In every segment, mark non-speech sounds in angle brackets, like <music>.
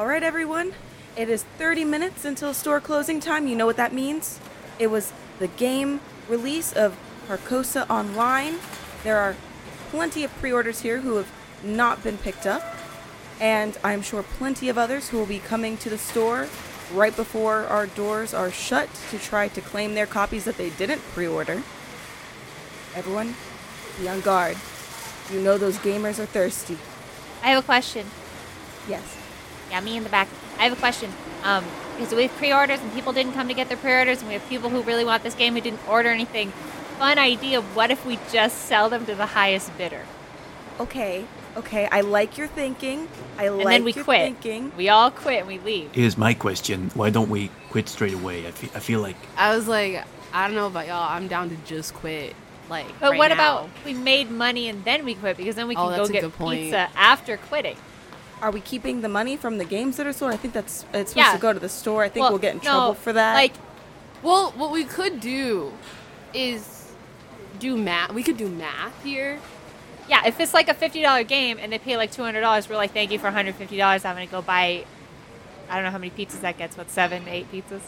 All right, everyone. It is 30 minutes until store closing time. You know what that means? It was the game release of Carcosa Online. There are plenty of pre orders here who have not been picked up, and I'm sure plenty of others who will be coming to the store right before our doors are shut to try to claim their copies that they didn't pre order. Everyone, be on guard. You know those gamers are thirsty. I have a question. Yes. Yeah, me in the back. I have a question. Um, because we have pre-orders and people didn't come to get their pre-orders, and we have people who really want this game who didn't order anything. Fun idea. What if we just sell them to the highest bidder? Okay, okay. I like your thinking. I And like then we your quit. thinking. We all quit and we leave. Here's my question: Why don't we quit straight away? I feel, I feel like I was like, I don't know about y'all. I'm down to just quit. Like, But right what now. about we made money and then we quit because then we Oh, can go get pizza after quitting. Are we keeping the money from the games that are sold? I think that's it's supposed Yeah. to go to the store. I think Well, we'll get in no, trouble for that. Like, Well, what we could do is do math. We could do math here. yeah, if it's like a fifty dollar game and they pay like two hundred dollars, we're like, thank you for one hundred fifty dollars. I'm gonna go buy. I don't know how many pizzas that gets. What seven, eight pizzas?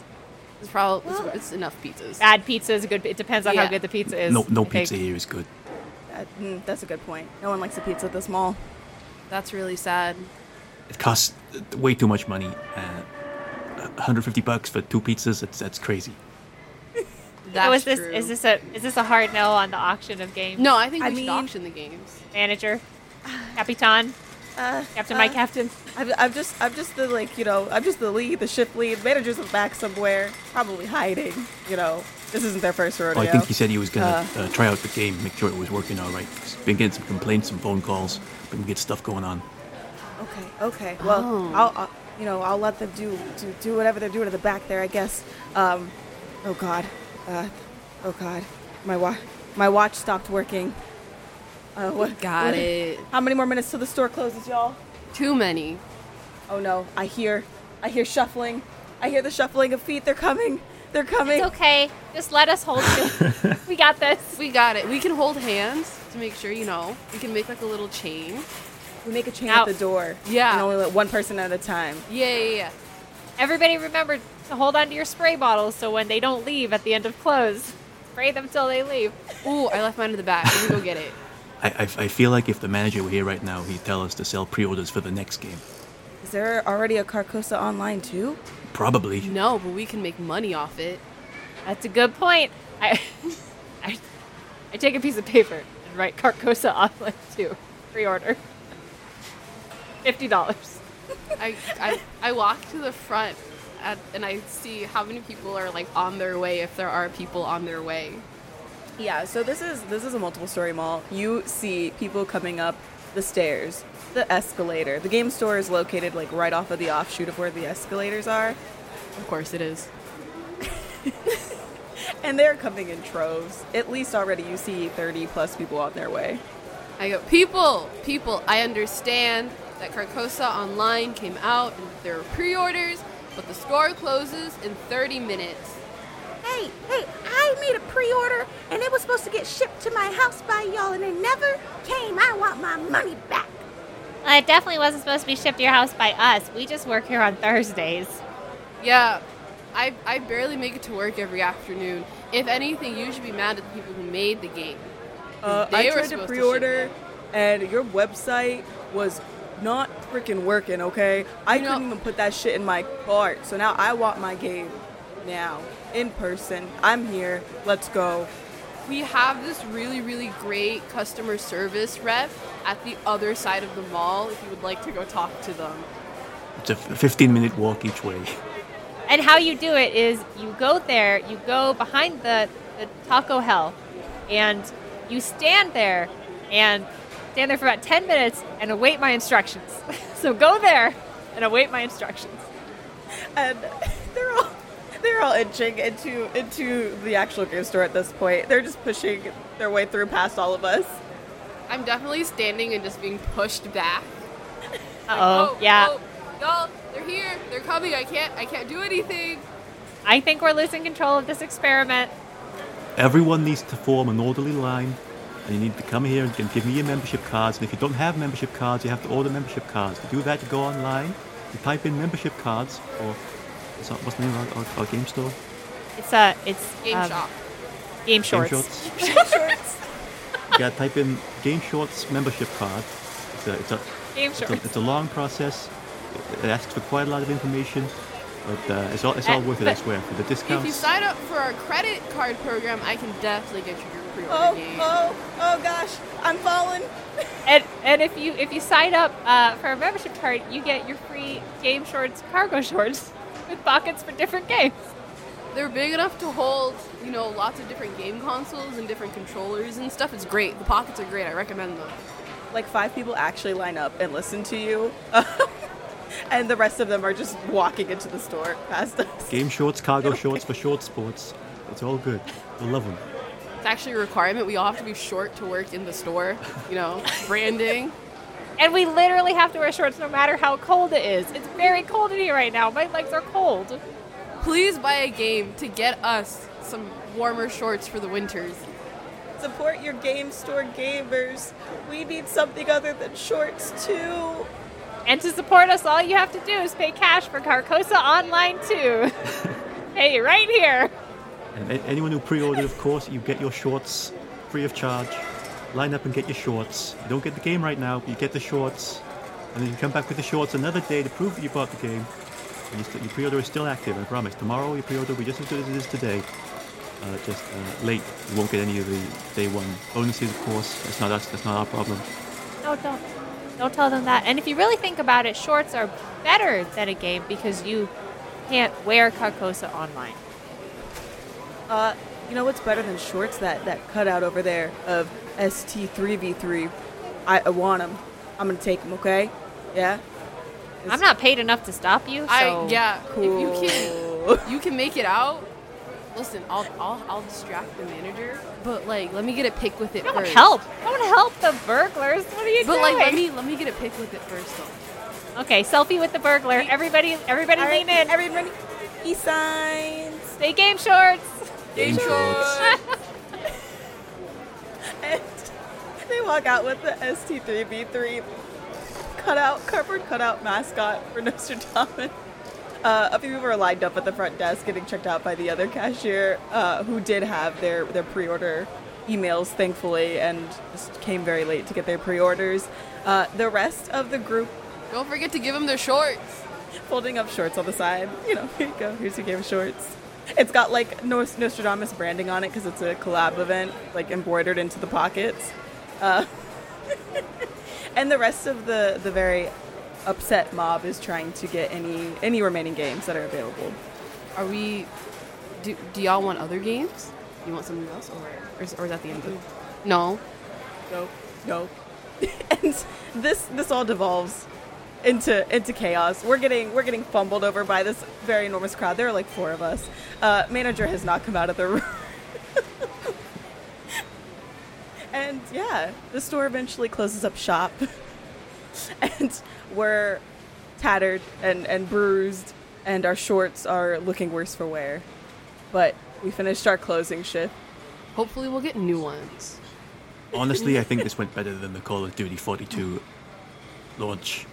It's probably it's, it's enough pizzas. Bad pizza is a good. It depends on how good the pizza is. no no I think. pizza here is good. That- mm, that's a good point. No one likes a pizza at this mall. That's really sad. It costs uh, way too much money. Uh, 150 bucks for two pizzas. That's that's crazy. That's <laughs> oh, is this true. is this a is this a hard no on the auction of games? No, I think we I should auction the games. Manager, Capitan, Uh, Captain, uh, my captain. I'm, I'm just I'm just the like you know I'm just the lead, the shift lead. Manager's in the back somewhere, probably hiding. You know, this isn't their first rodeo. Oh, I think he said he was gonna Uh. uh, try out the game, make sure it was working all right. He's been getting some complaints, some phone calls, been getting stuff going on. Okay, okay. Well, Oh. I'll, I'll you know I'll let them do do, do whatever they're doing at the back there. I guess. Um, oh God, uh, oh God, my watch my watch stopped working. Uh, what? Got what- it. How many more minutes till the store closes, y'all? Too many. Oh no, I hear I hear shuffling. I hear the shuffling of feet. They're coming. They're coming. It's okay. Just let us hold you. <laughs> we got this. We got it. We can hold hands to make sure you know. We can make like a little chain. We make a chain Now- at the door. Yeah. And only let one person at a time. Yeah, yeah, yeah. Everybody remember to hold on to your spray bottles so when they don't leave at the end of close, spray them till they leave. Ooh, I left mine in the back. Let me go get it. I, I, I feel like if the manager were here right now, he'd tell us to sell pre-orders for the next game. Is there already a Carcosa online too? Probably. No, but we can make money off it. That's a good point. I, <laughs> I, I take a piece of paper and write Carcosa <laughs> online too. Pre-order. Fifty dollars. I, I, I walk to the front at, and I see how many people are like on their way if there are people on their way. Yeah, so this is this is a multiple story mall. You see people coming up the stairs, the escalator. The game store is located like right off of the offshoot of where the escalators are, Of course it is. <laughs> and they're coming in troves. At least already you see 30 plus people on their way. I go, people, people, I understand that Carcosa Online came out and there are pre orders, but the store closes in 30 minutes. Hey, hey, I made a pre-order and it was supposed to get shipped to my house by y'all and it never came. I want my money back. Well, it definitely wasn't supposed to be shipped to your house by us. We just work here on Thursdays. Yeah, I, I barely make it to work every afternoon. If anything, you should be mad at the people who made the game. Uh, I were tried to pre-order, ship and your website was not freaking working. Okay, I You know- couldn't even put that shit in my cart. So now I want my game now in person. I'm here. Let's go. We have this really, really great customer service rep at the other side of the mall if you would like to go talk to them. It's a 15 minute walk each way. And how you do it is you go there, you go behind the, the Taco Hell, and you stand there and stand there for about 10 minutes and await my instructions. <laughs> so go there and await my instructions. and <laughs> they're all they're all inching into into the actual game store at this point. They're just pushing their way through past all of us. I'm definitely standing and just being pushed back. <laughs> Uh oh. Yeah. oh, y'all, they're here. They're coming. I can't. I can't do anything. I think we're losing control of this experiment. Everyone needs to form an orderly line, and you need to come here and give me your membership cards. And if you don't have membership cards, you have to order membership cards. To do that, you go online, you type in membership cards or what's the name of our, our, our game store? It's uh, it's Game um, shop. Game shorts. Game shorts. you <laughs> gotta <laughs> type in Game Shorts membership card. It's a, it's a, Game it's a, it's a long process. It, it asks for quite a lot of information, but uh, it's all it's all Uh, worth it. I swear. For the If you sign up for our credit card program, I can definitely get you your pre-order Oh, game. oh, oh gosh, I'm falling. <laughs> And and if you if you sign up uh, for a membership card, you get your free Game Shorts cargo shorts <laughs> with pockets for different games. They're big enough to hold, you know, lots of different game consoles and different controllers and stuff. It's great. The pockets are great. I recommend them. Like five people actually line up and listen to you, <laughs> and the rest of them are just walking into the store past us. Game shorts, cargo shorts for short sports. It's all good. I love them. It's actually a requirement. We all have to be short to work in the store. You know, branding. And we literally have to wear shorts no matter how cold it is. It's very cold in here right now. My legs are cold. Please buy a game to get us some warmer shorts for the winters. Support your game store gamers. We need something other than shorts too. And to support us, all you have to do is pay cash for Carcosa Online too. <laughs> hey, right here. And anyone who pre-ordered, of course, you get your shorts free of charge. Line up and get your shorts. You don't get the game right now, but you get the shorts. And then you come back with the shorts another day to prove that you bought the game. And you st- your pre-order is still active, I promise. Tomorrow your pre-order will be just as good as it is today. Uh, just uh, late. You won't get any of the day one bonuses, of course. That's not us. That's not our problem. No, don't. Don't tell them that. And if you really think about it, shorts are better than a game because you can't wear Carcosa online. Uh, you know what's better than shorts? That that cutout over there of ST3v3. I, I want them. I'm gonna take them. Okay? Yeah. I'm not paid enough to stop you, so I yeah. If you Cool. can, you can make it out. Listen, I'll I'll I'll distract the manager, but like, let me get a pick with it don't first. help. Don't help the burglars. What are you But doing? But like, let me let me get a pick with it first, though. Okay, selfie with the burglar. Everybody, everybody, All right, lean in. Everybody, peace signs. Stay game shorts. Game. <laughs> And they walk out with the ST3B3 cutout, cardboard cutout mascot for Nostradamus. Uh, a few people are lined up at the front desk getting checked out by the other cashier uh, who did have their, their pre order emails, thankfully, and just came very late to get their pre orders. Uh, the rest of the group Don't forget to give them their shorts. folding up shorts on the side. You know, <laughs> here you go. Here's your game of shorts. It's got like Nos- Nostradamus branding on it because it's a collab event, like embroidered into the pockets. Uh, <laughs> and the rest of the the very upset mob is trying to get any any remaining games that are available. Are we? Do, do y'all want other games? You want something else, or or is, or is that the end of it? No. No, no. <laughs> and this this all devolves into into chaos. We're getting we're getting fumbled over by this very enormous crowd. There are like four of us. Uh, manager has not come out of the room. <laughs> and yeah, the store eventually closes up shop, <laughs> and we're tattered and and bruised, and our shorts are looking worse for wear. But we finished our closing shift. Hopefully, we'll get new ones. Honestly, I think <laughs> this went better than the Call of Duty 42 launch.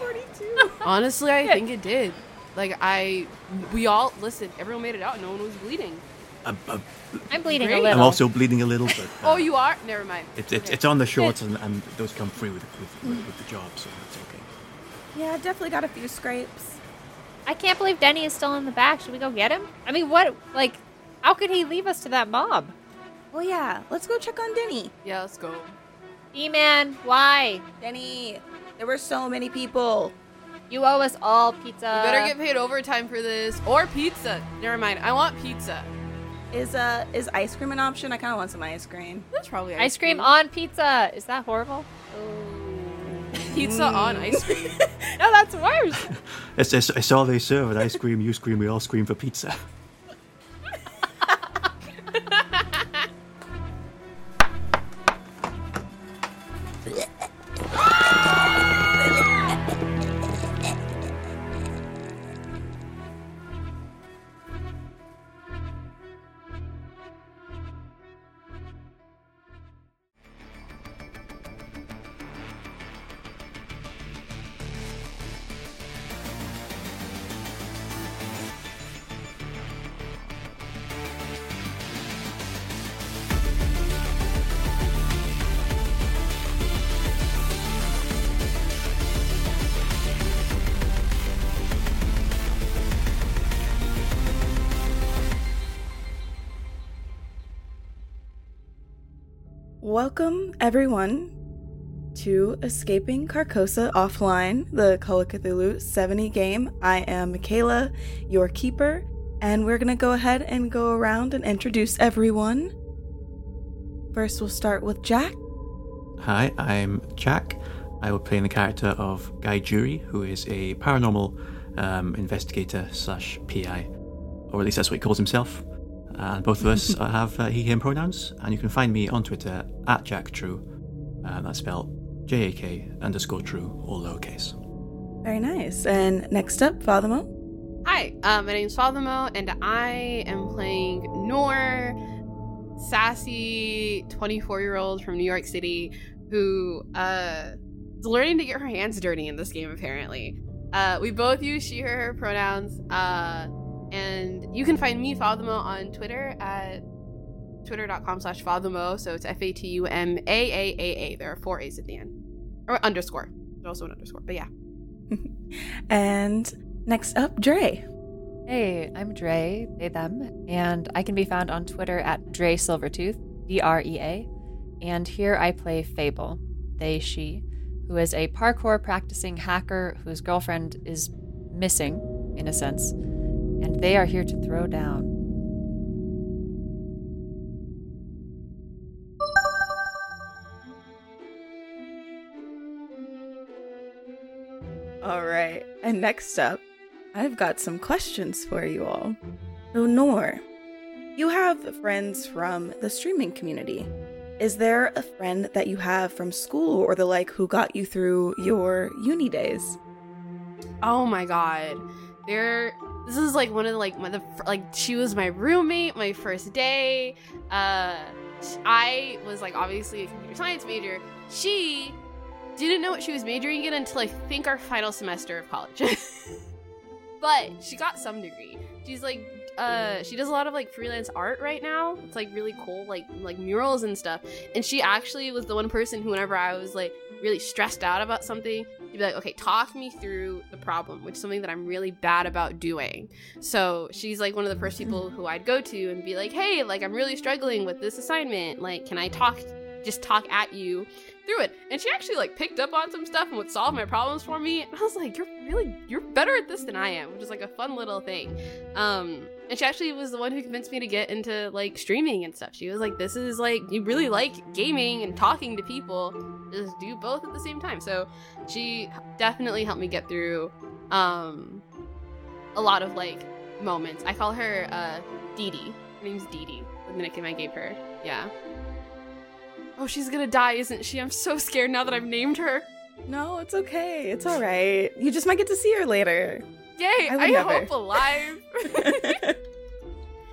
Not 42. Honestly, I think it did. Like I, we all listen. Everyone made it out. No one was bleeding. I'm, I'm, I'm bleeding Great. a little. I'm also bleeding a little, but uh, Oh, you are. Never mind. it's, it's, Okay. it's on the shorts, and, and those come free with, with, with, with the job, so it's okay. Yeah, I've definitely got a few scrapes. I can't believe Denny is still in the back. Should we go get him? I mean, what? Like, how could he leave us to that mob? Well, yeah, let's go check on Denny. Yeah, let's go. E-man, why? Denny, there were so many people. You owe us all pizza. You better get paid overtime for this or pizza. Never mind. I want pizza. Is uh is ice cream an option? I kind of want some ice cream. That's probably ice cream on pizza. Is that horrible? <laughs> Pizza on ice cream. <laughs> No, that's worse. <laughs> It's, it's, it's all they serve at ice cream, you scream, we all scream for pizza. Welcome everyone to Escaping Carcosa Offline, the Call of Cthulhu 70 game. I am Michaela, your keeper, and we're gonna go ahead and go around and introduce everyone. First, we'll start with Jak. Hi, I'm Jak. I will play in the character of Guy Jury, who is a paranormal um, investigator slash PI, or at least that's what he calls himself. And both of us <laughs> have uh, he/him pronouns, and you can find me on Twitter at Jak True. Uh, that's spelled J A K underscore True, all lowercase. Very nice. And next up, Fatuma. Hi, uh, my name's Fatuma, and I am playing Noor, sassy 24 year old from New York City who uh, is learning to get her hands dirty in this game, apparently. Uh, we both use she, her, her pronouns, uh, and you can find me, Fatuma, on Twitter at twitter.com slash Fatuma, so it's F A T U M A A A A. There are four A's at the end. Or underscore. There's also an underscore, but yeah. <laughs> and next up, Drea. Hey, I'm Drea, they, them, and I can be found on Twitter at Drea Silvertooth, D R E A. And here I play Fable, they, she, who is a parkour practicing hacker whose girlfriend is missing, in a sense, and they are here to throw down. All right. And next up, I've got some questions for you all. So, Noor, you have friends from the streaming community. Is there a friend that you have from school or the like who got you through your uni days? Oh my god. There this is like one of the like my, the like she was my roommate my first day. Uh I was like obviously a computer science major. She didn't know what she was majoring in until I think our final semester of college. <laughs> but she got some degree. She's like uh she does a lot of like freelance art right now. It's like really cool, like like murals and stuff. And she actually was the one person who whenever I was like really stressed out about something, she'd be like, okay, talk me through the problem, which is something that I'm really bad about doing. So she's like one of the first people mm-hmm. who I'd go to and be like, hey, like I'm really struggling with this assignment. Like, can I talk just talk at you through it. And she actually like picked up on some stuff and would solve my problems for me. And I was like, you're really you're better at this than I am, which is like a fun little thing. Um and she actually was the one who convinced me to get into like streaming and stuff. She was like, this is like you really like gaming and talking to people. Just do both at the same time. So she definitely helped me get through um a lot of like moments. I call her uh Dee Dee. Her name's Dee Dee, the nickname I gave her. Yeah. Oh, she's gonna die, isn't she? I'm so scared now that I've named her. No, it's okay. It's all right. You just might get to see her later. Yay! I I, hope alive. <laughs>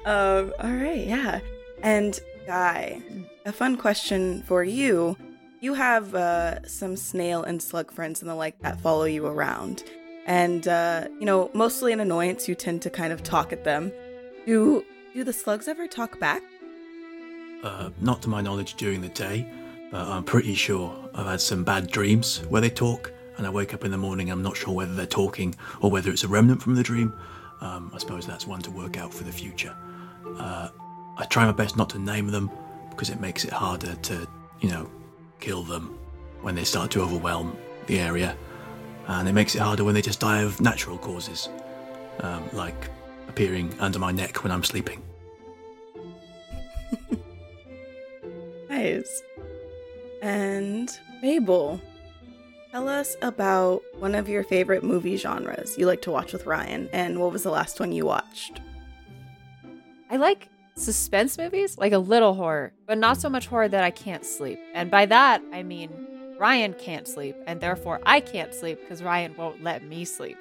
um, all right, yeah. And Guy, a fun question for you. You have uh, some snail and slug friends and the like that follow you around. And uh, you know, mostly an annoyance, you tend to kind of talk at them. Do do the slugs ever talk back? Uh, not to my knowledge during the day, but I'm pretty sure I've had some bad dreams where they talk, and I wake up in the morning, and I'm not sure whether they're talking or whether it's a remnant from the dream. Um, I suppose that's one to work out for the future. Uh, I try my best not to name them because it makes it harder to, you know, kill them when they start to overwhelm the area, and it makes it harder when they just die of natural causes, um, like appearing under my neck when I'm sleeping. <laughs> And Fable, tell us about one of your favorite movie genres you like to watch with Ryan, and what was the last one you watched? I like suspense movies, like a little horror, but not so much horror that I can't sleep. And by that, I mean Ryan can't sleep, and therefore I can't sleep because Ryan won't let me sleep.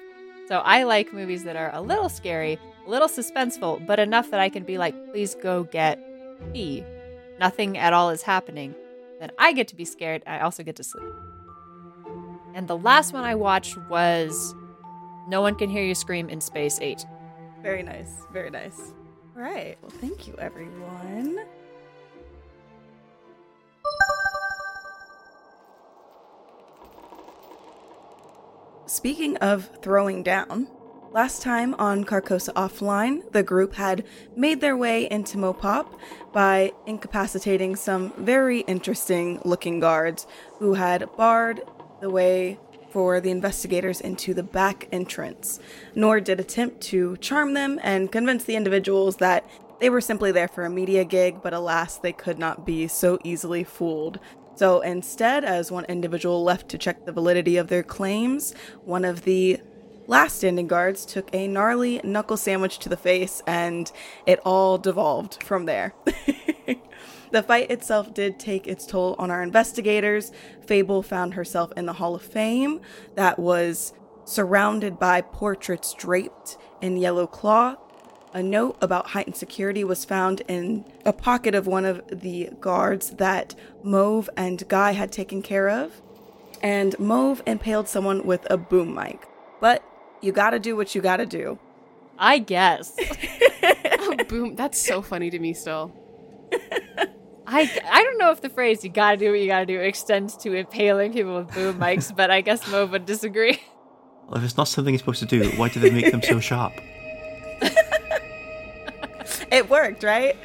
So I like movies that are a little scary, a little suspenseful, but enough that I can be like, please go get pee. Nothing at all is happening. Then I get to be scared. I also get to sleep. And the last one I watched was No One Can Hear You Scream in Space 8. Very nice. Very nice. All right. Well, thank you, everyone. Speaking of throwing down, Last time on Carcosa Offline, the group had made their way into MoPOP by incapacitating some very interesting looking guards who had barred the way for the investigators into the back entrance, Noor did attempt to charm them and convince the individuals that they were simply there for a media gig, but alas, they could not be so easily fooled. So instead, as one individual left to check the validity of their claims, one of the last standing guards took a gnarly knuckle sandwich to the face, and it all devolved from there. <laughs> the fight itself did take its toll on our investigators. Fable found herself in the Hall of Fame that was surrounded by portraits draped in yellow cloth. A note about heightened security was found in a pocket of one of the guards that Mauve and Guy had taken care of. And Mauve impaled someone with a boom mic. But you gotta do what you gotta do. I guess. Oh, <laughs> <laughs> boom. That's so funny to me still. <laughs> I, I don't know if the phrase "you gotta do what you gotta do" extends to impaling people with boom mics, but I guess Mauve would disagree. Well, if it's not something you're supposed to do, why do they make them so sharp? it worked, right?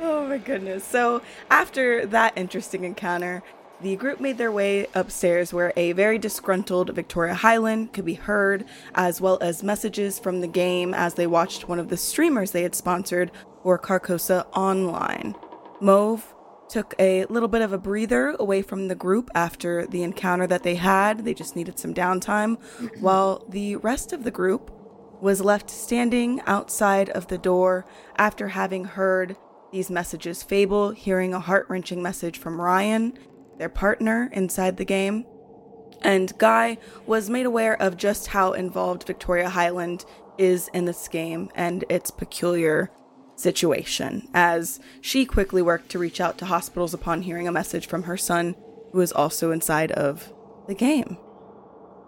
Oh my goodness. So, after that interesting encounter, the group made their way upstairs where a very disgruntled Victoria Hyland could be heard, as well as messages from the game as they watched one of the streamers they had sponsored for Carcosa Online. Mauve took a little bit of a breather away from the group after the encounter that they had. They just needed some downtime, mm-hmm. while the rest of the group was left standing outside of the door after having heard these messages. Fable hearing a heart wrenching message from Ryan, their partner inside the game. And Guy was made aware of just how involved Victoria Hyland is in this game and its peculiar situation, as she quickly worked to reach out to hospitals upon hearing a message from her son, who was also inside of the game.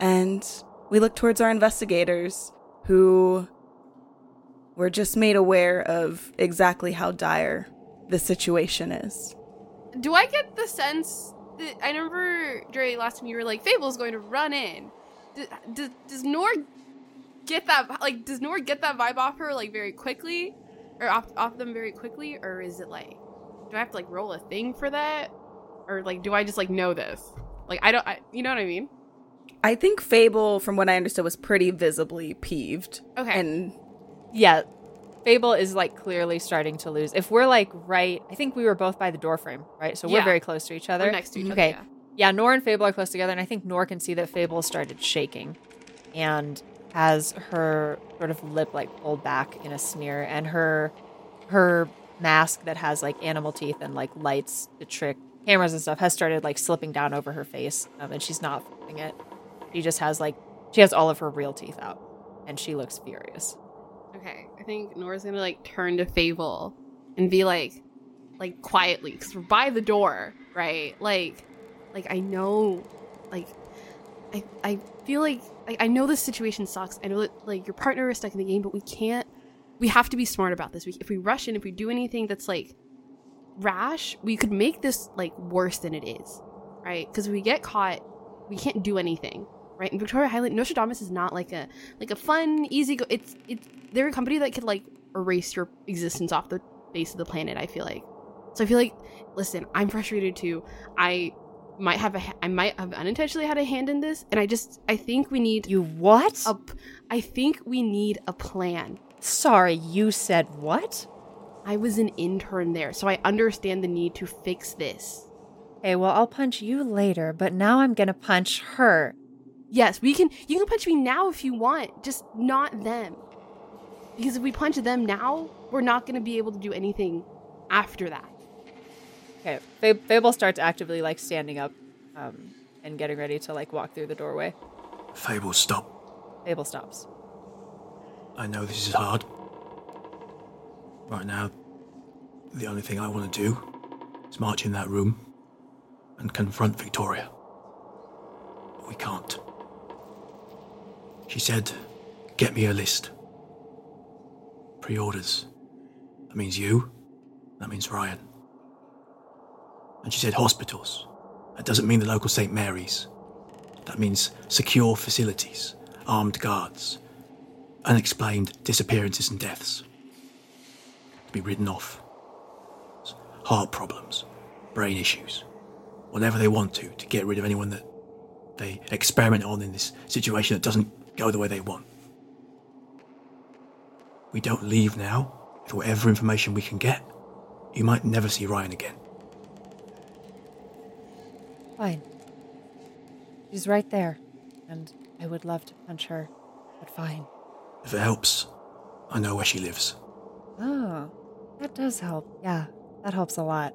And we look towards our investigators, who were just made aware of exactly how dire the situation is. Do I get the sense that I remember Drea last time you were like Fable's going to run in? Does, does, does Noor get that like does Noor get that vibe off her like very quickly, or off off them very quickly, or is it like do I have to like roll a thing for that, or like do I just like know this? Like I don't, I, you know what I mean? I think Fable, from what I understood, was pretty visibly peeved. Okay. And Yeah, Fable is like clearly starting to lose. If we're like right, I think we were both by the door frame, right? So we're Yeah. very close to each other. We're next to each okay. other. Yeah, Noor and Fable are close together, and I think Noor can see that Fable started shaking and has her sort of lip like pulled back in a sneer, and her her mask that has like animal teeth and like lights to trick cameras and stuff has started like slipping down over her face, um, and she's not flipping it. She just has like she has all of her real teeth out, and she looks furious. Okay, I think Noor's gonna like turn to Fable and be like, like quietly, because we're by the door, right? Like, like I know, like, I I feel like I know this situation sucks. I know that like your partner is stuck in the game, but we can't. We have to be smart about this. We, if we rush in, if we do anything that's like rash, we could make this like worse than it is, right? Because if we get caught, we can't do anything, right? And Victoria Hyland, Nostradamus is not like a like a fun, easy go. It's it's they're a company that could like erase your existence off the face of the planet. I feel like. So I feel like, listen, I'm frustrated too. I might have a I might have unintentionally had a hand in this, and I just I think we need You what? a I think we need a plan. Sorry, you said what? I was an intern there, so I understand the need to fix this. Okay, well, I'll punch you later, but now I'm gonna punch her. Yes, we can. You can punch me now if you want, just not them. Because if we punch them now, we're not going to be able to do anything after that. Okay, Fab- Fable starts actively like standing up um, and getting ready to like walk through the doorway. Fable, stop. Fable stops. I know this is hard. Right now, the only thing I want to do is march in that room and confront Victoria. But we can't. She said, get me a list. Pre orders. That means you. That means Ryan. And she said hospitals. That doesn't mean the local St. Mary's. That means secure facilities, armed guards, unexplained disappearances and deaths. To be written off. Heart problems, brain issues, whatever they want to, to get rid of anyone that they experiment on in this situation that doesn't go the way they want. We don't leave now with whatever information we can get. You might never see Ryan again. Fine. She's right there, and I would love to punch her, but fine. If it helps, I know where she lives. Oh, that does help. Yeah, that helps a lot.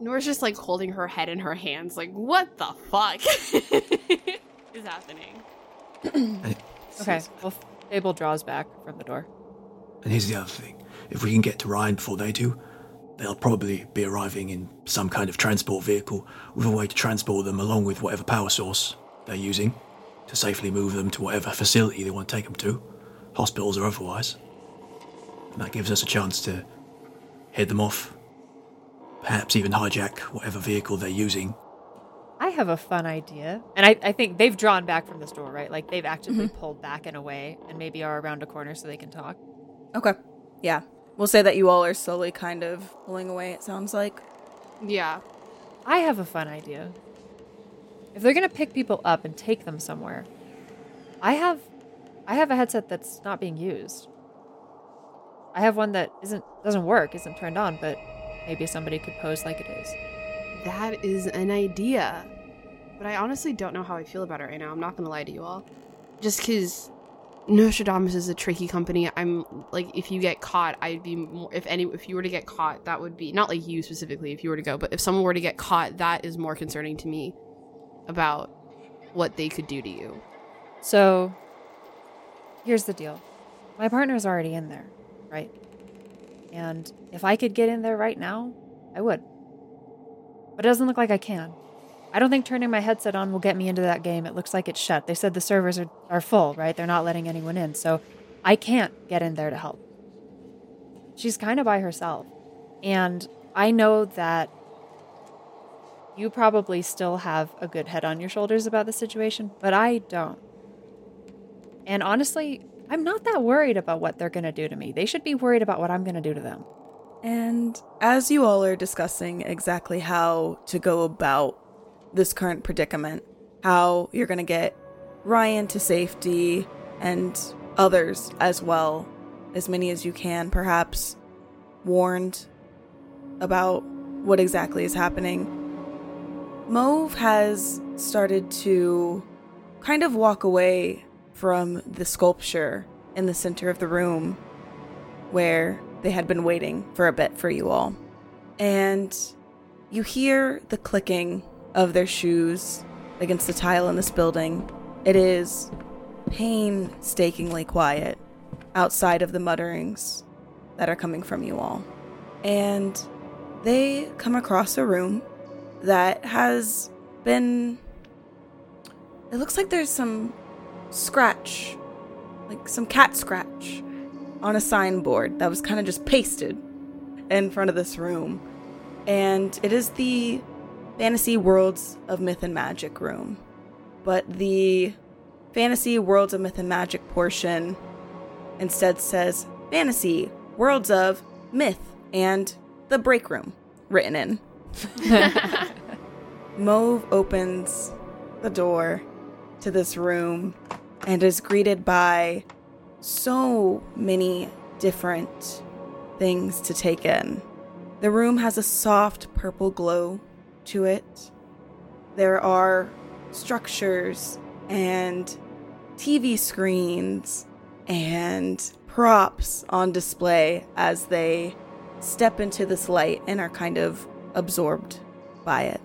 Noor's just like holding her head in her hands, like, what the fuck <laughs> is happening? <clears throat> And, it- Okay, well, Fable draws back from the door. and here's the other thing if we can get to Ryan before they do, they'll probably be arriving in some kind of transport vehicle with a way to transport them along with whatever power source they're using to safely move them to whatever facility they want to take them to, hospitals or otherwise. And that gives us a chance to head them off, perhaps even hijack whatever vehicle they're using. I have a fun idea. And I, I think they've drawn back from this door, right? Like they've actively mm-hmm. pulled back in a way and maybe are around a corner so they can talk. Okay. Yeah. We'll say that you all are slowly kind of pulling away, it sounds like. Yeah. I have a fun idea. If they're gonna pick people up and take them somewhere, I have I have a headset that's not being used. I have one that isn't doesn't work, isn't turned on, but maybe somebody could pose like it is. That is an idea. But I honestly don't know how I feel about it right now. I'm not going to lie to you all. Just because Nostradamus is a tricky company. I'm like, if you get caught, I'd be more, if any, if you were to get caught, that would be, not like you specifically, if you were to go, but if someone were to get caught, that is more concerning to me about what they could do to you. So here's the deal. My partner's already in there, right? And if I could get in there right now, I would. But it doesn't look like I can. I don't think turning my headset on will get me into that game. It looks like it's shut. They said the servers are, are full, right? They're not letting anyone in. So I can't get in there to help. She's kind of by herself. And I know that you probably still have a good head on your shoulders about the situation, but I don't. And honestly, I'm not that worried about what they're going to do to me. They should be worried about what I'm going to do to them. And as you all are discussing exactly how to go about this current predicament, how you're going to get Ryan to safety and others as well, as many as you can, perhaps warned about what exactly is happening, Mauve has started to kind of walk away from the sculpture in the center of the room where they had been waiting for a bit for you all. And you hear the clicking of their shoes against the tile in this building. It is painstakingly quiet outside of the mutterings that are coming from you all. And they come across a room that has been. It looks like there's some scratch, like some cat scratch, on a signboard that was kind of just pasted in front of this room. And it is the Fantasy Worlds of Myth and Magic room. But the Fantasy Worlds of Myth and Magic portion instead says Fantasy Worlds of Myth and the Break Room written in. <laughs> Mauve opens the door to this room and is greeted by so many different things to take in. The room has a soft purple glow to it. There are structures and TV screens and props on display as they step into this light and are kind of absorbed by it.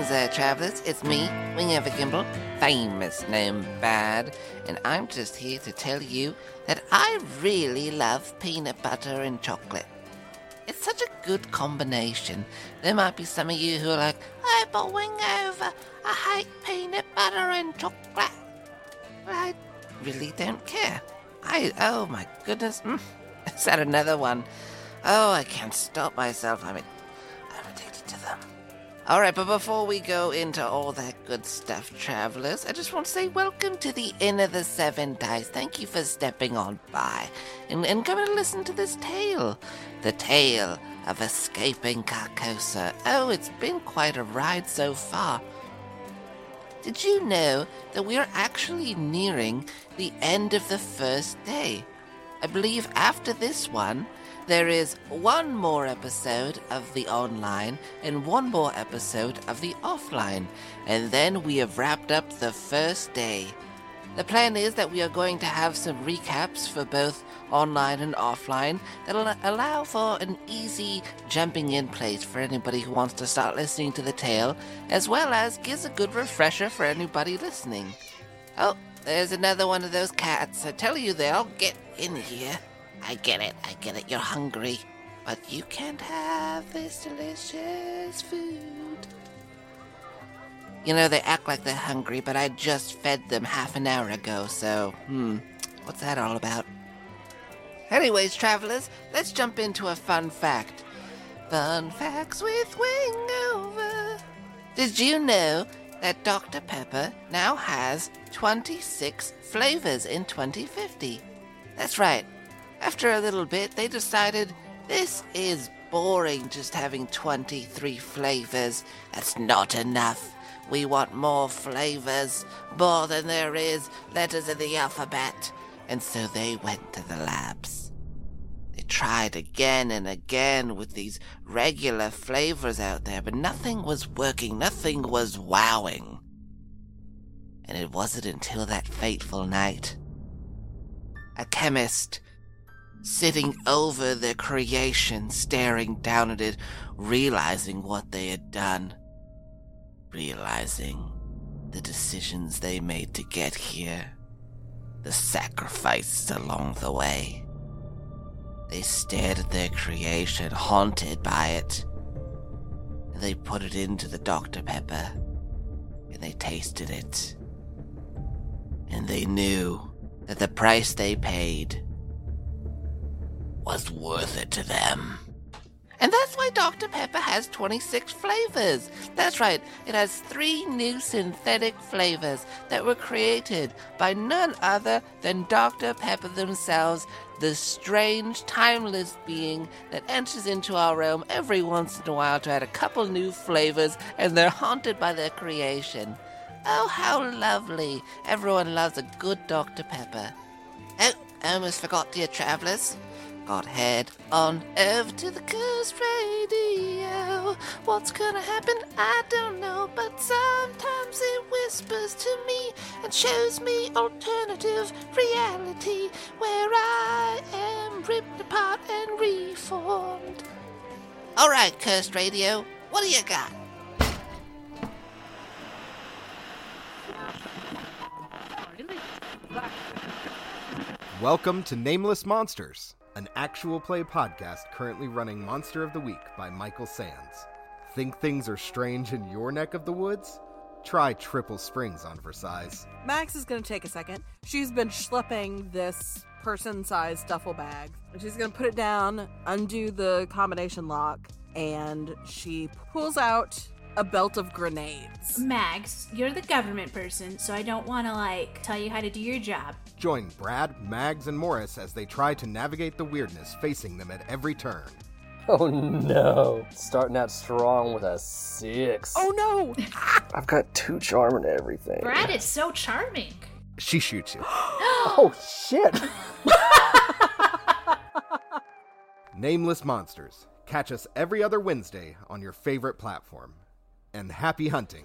Greetings there, travelers. It's me, Wing Ever Gimble, famous gnome bad, and I'm just here to tell you that I really love peanut butter and chocolate. It's such a good combination. There might be some of you who are like, oh, but Wing Over, I hate peanut butter and chocolate. Well, I really don't care. I, oh my goodness. Mm, <laughs> is that another one? Oh, I can't stop myself. I'm, I'm addicted to them. All right, but before we go into all that good stuff, travelers, I just want to say welcome to the Inn of the Seven Dice. Thank you for stepping on by and, and coming to listen to this tale. The tale of escaping Carcosa. Oh, it's been quite a ride so far. Did you know that we are actually nearing the end of the first day? I believe after this one, there is one more episode of the online and one more episode of the offline, and then we have wrapped up the first day. The plan is that we are going to have some recaps for both online and offline that'll allow for an easy jumping in place for anybody who wants to start listening to the tale, as well as gives a good refresher for anybody listening. Oh, there's another one of those cats. I tell you, they'll get in here. I get it, I get it, you're hungry. But you can't have this delicious food. You know, they act like they're hungry, but I just fed them half an hour ago, so, hmm, what's that all about? Anyways, travelers, let's jump into a fun fact. Fun facts with Wingover. Did you know that Dr. Pepper now has 26 flavors in 2050? That's right. After a little bit, they decided this is boring just having 23 flavors. That's not enough. We want more flavors, more than there is letters in the alphabet. And so they went to the labs. They tried again and again with these regular flavors out there, but nothing was working, nothing was wowing. And it wasn't until that fateful night. A chemist sitting over their creation, staring down at it, realizing what they had done, realizing the decisions they made to get here, the sacrifices along the way. They stared at their creation, haunted by it. And they put it into the Dr. Pepper, and they tasted it. And they knew that the price they paid was worth it to them. And that's why Dr. Pepper has 26 flavors. That's right, it has three new synthetic flavors that were created by none other than Dr. Pepper themselves, the strange, timeless being that enters into our realm every once in a while to add a couple new flavors, and they're haunted by their creation. Oh, how lovely! Everyone loves a good Dr. Pepper. Oh, I almost forgot, dear travelers. Got head on over to the Cursed Radio. What's gonna happen? I don't know, but sometimes it whispers to me and shows me alternative reality where I am ripped apart and reformed. Alright, Cursed Radio, what do you got? Welcome to Nameless Monsters, an actual play podcast currently running Monster of the Week by Michael Sands. Think things are strange in your neck of the woods? Try Triple Springs on Versailles. Max is going to take a second. She's been schlepping this person sized duffel bag. She's going to put it down, undo the combination lock, and she pulls out a belt of grenades. Max, you're the government person, so I don't want to, like, tell you how to do your job. Join Brad, Mags, and Morris as they try to navigate the weirdness facing them at every turn. Oh no. Starting out strong with a six. Oh no! <laughs> I've got two charm and everything. Brad is so charming. She shoots you. <gasps> oh shit! <laughs> Nameless Monsters. Catch us every other Wednesday on your favorite platform. And happy hunting.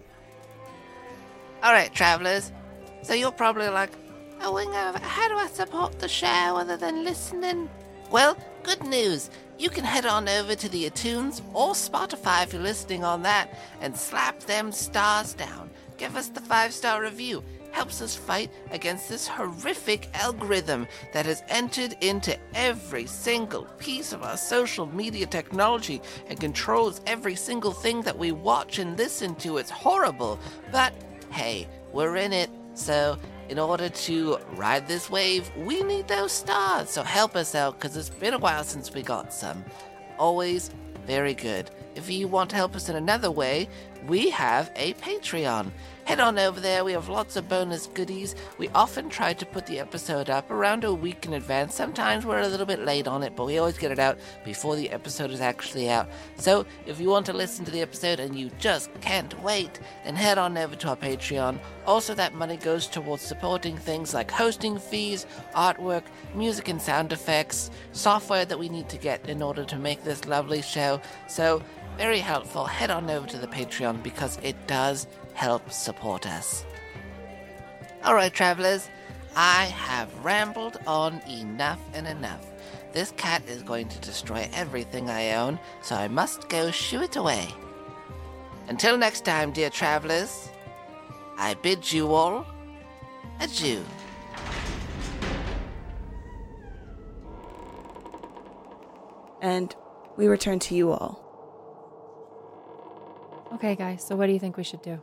Alright, travelers. So you're probably like, how do I support the show other than listening? Well, good news. You can head on over to the iTunes or Spotify if you're listening on that and slap them stars down. Give us the five star review. Helps us fight against this horrific algorithm that has entered into every single piece of our social media technology and controls every single thing that we watch and listen to. It's horrible. But hey, we're in it. So in order to ride this wave, we need those stars. So help us out because it's been a while since we got some. Always very good. If you want to help us in another way, we have a Patreon. Head on over there, we have lots of bonus goodies. We often try to put the episode up around a week in advance. Sometimes we're a little bit late on it, but we always get it out before the episode is actually out. So if you want to listen to the episode and you just can't wait, then head on over to our Patreon. Also, that money goes towards supporting things like hosting fees, artwork, music and sound effects, software that we need to get in order to make this lovely show. So, very helpful. Head on over to the Patreon because it does help support us. Alright, travelers, I have rambled on enough and enough. This cat is going to destroy everything I own, so I must go shoo it away. Until next time, dear travelers, I bid you all adieu. And we return to you all. Okay, guys. So what do you think we should do?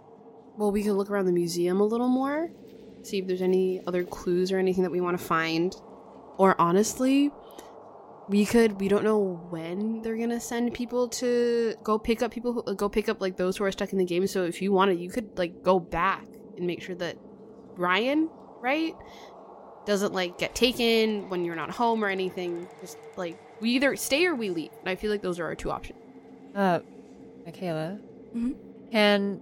Well, we could look around the museum a little more, see if there's any other clues or anything that we want to find. Or honestly, we could we don't know when they're gonna send people to go pick up people who go pick up like those who are stuck in the game. So if you wanted, you could like go back and make sure that Ryan, right, doesn't like get taken when you're not home or anything. Just like we either stay or we leave. And I feel like those are our two options. Uh, Michaela, can and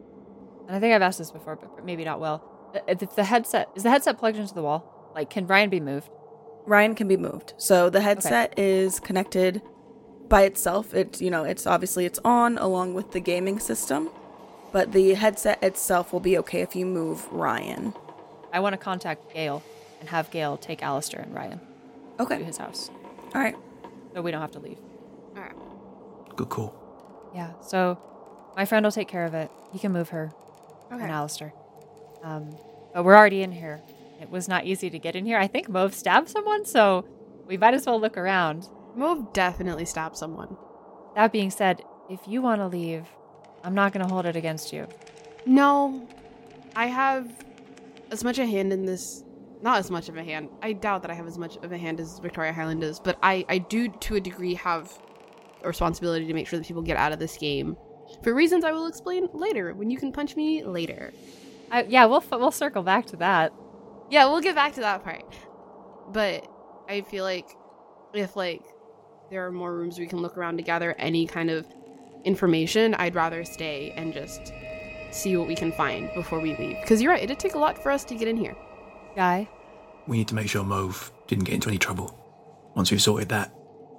I think I've asked this before, but maybe not well. Uh, If the headset is the headset plugged into the wall, like can Ryan be moved? Ryan can be moved. So the headset is connected by itself. It's you know, it's obviously it's on along with the gaming system, but the headset itself will be okay if you move Ryan. I want to contact Gail and have Gail take Alistair and Ryan Okay. to his house, All right. so we don't have to leave. All right. Good call. Yeah. So my friend will take care of it. He can move her Okay. and Alistair. Um, but we're already in here. It was not easy to get in here. I think Mauve stabbed someone, so we might as well look around. Mauve definitely stabbed someone. That being said, if you want to leave, I'm not going to hold it against you. No, I have as much a hand in this. Not as much of a hand. I doubt that I have as much of a hand as Victoria Hyland does, but I, I do, to a degree, have a responsibility to make sure that people get out of this game. For reasons I will explain later when you can punch me later. I, yeah, we'll we'll circle back to that. Yeah, we'll get back to that part. But I feel like if like there are more rooms we can look around to gather any kind of information, I'd rather stay and just see what we can find before we leave. Because you're right, it'd take a lot for us to get in here. Guy, We need to make sure Mauve didn't get into any trouble. Once we've sorted that,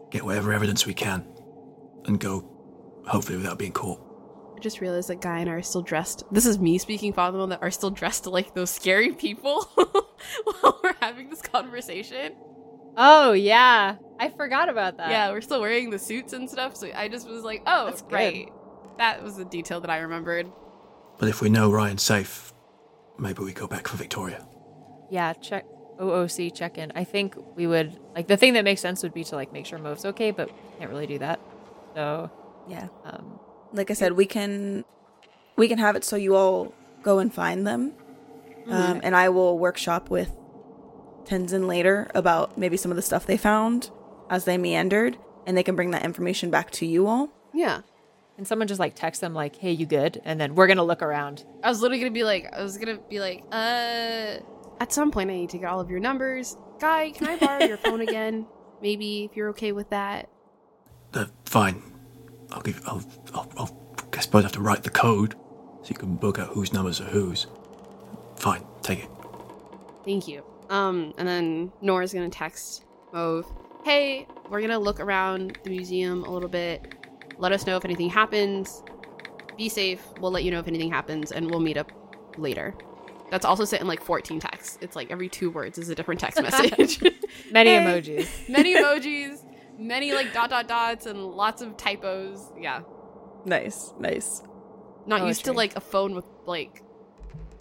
get whatever evidence we can, and go, hopefully without being caught. I just realized that Guy and I are still dressed. This is me speaking, Father, that are still dressed like those scary people <laughs> while we're having this conversation. Oh yeah, I forgot about that. Yeah, we're still wearing the suits and stuff. So I just was like, oh, That's good. That was a detail that I remembered. But if we know Ryan's safe, maybe we go back for Victoria. yeah. Check OOC check in. I think we would like the thing that makes sense would be to like make sure Mauve's okay, but can't really do that. So Yeah. um, Like I said, we can we can have it so you all go and find them. Um, and I will workshop with Tenzin later about maybe some of the stuff they found as they meandered, and they can bring that information back to you all. Yeah. And someone just like text them like, "Hey, you good?" And then we're gonna look around. I was literally gonna be like, I was gonna be like, uh, at some point I need to get all of your numbers. Guy, can I borrow your <laughs> phone again? Maybe if you're okay with that. Uh, fine. I'll give. I'll. I'll. I'll I suppose I have to write the code so you can book out whose numbers are whose. Fine. Take it. Thank you. Um, and then Nora's gonna text Mauve, hey, we're gonna look around the museum a little bit. Let us know if anything happens. Be safe. We'll let you know if anything happens, and we'll meet up later. That's also sent in like 14 texts. It's like every two words is a different text <laughs> message. Many Hey. emojis. many emojis, many like dot dot dots, and lots of typos. Yeah. Nice, nice. Not oh, used to like a phone with like,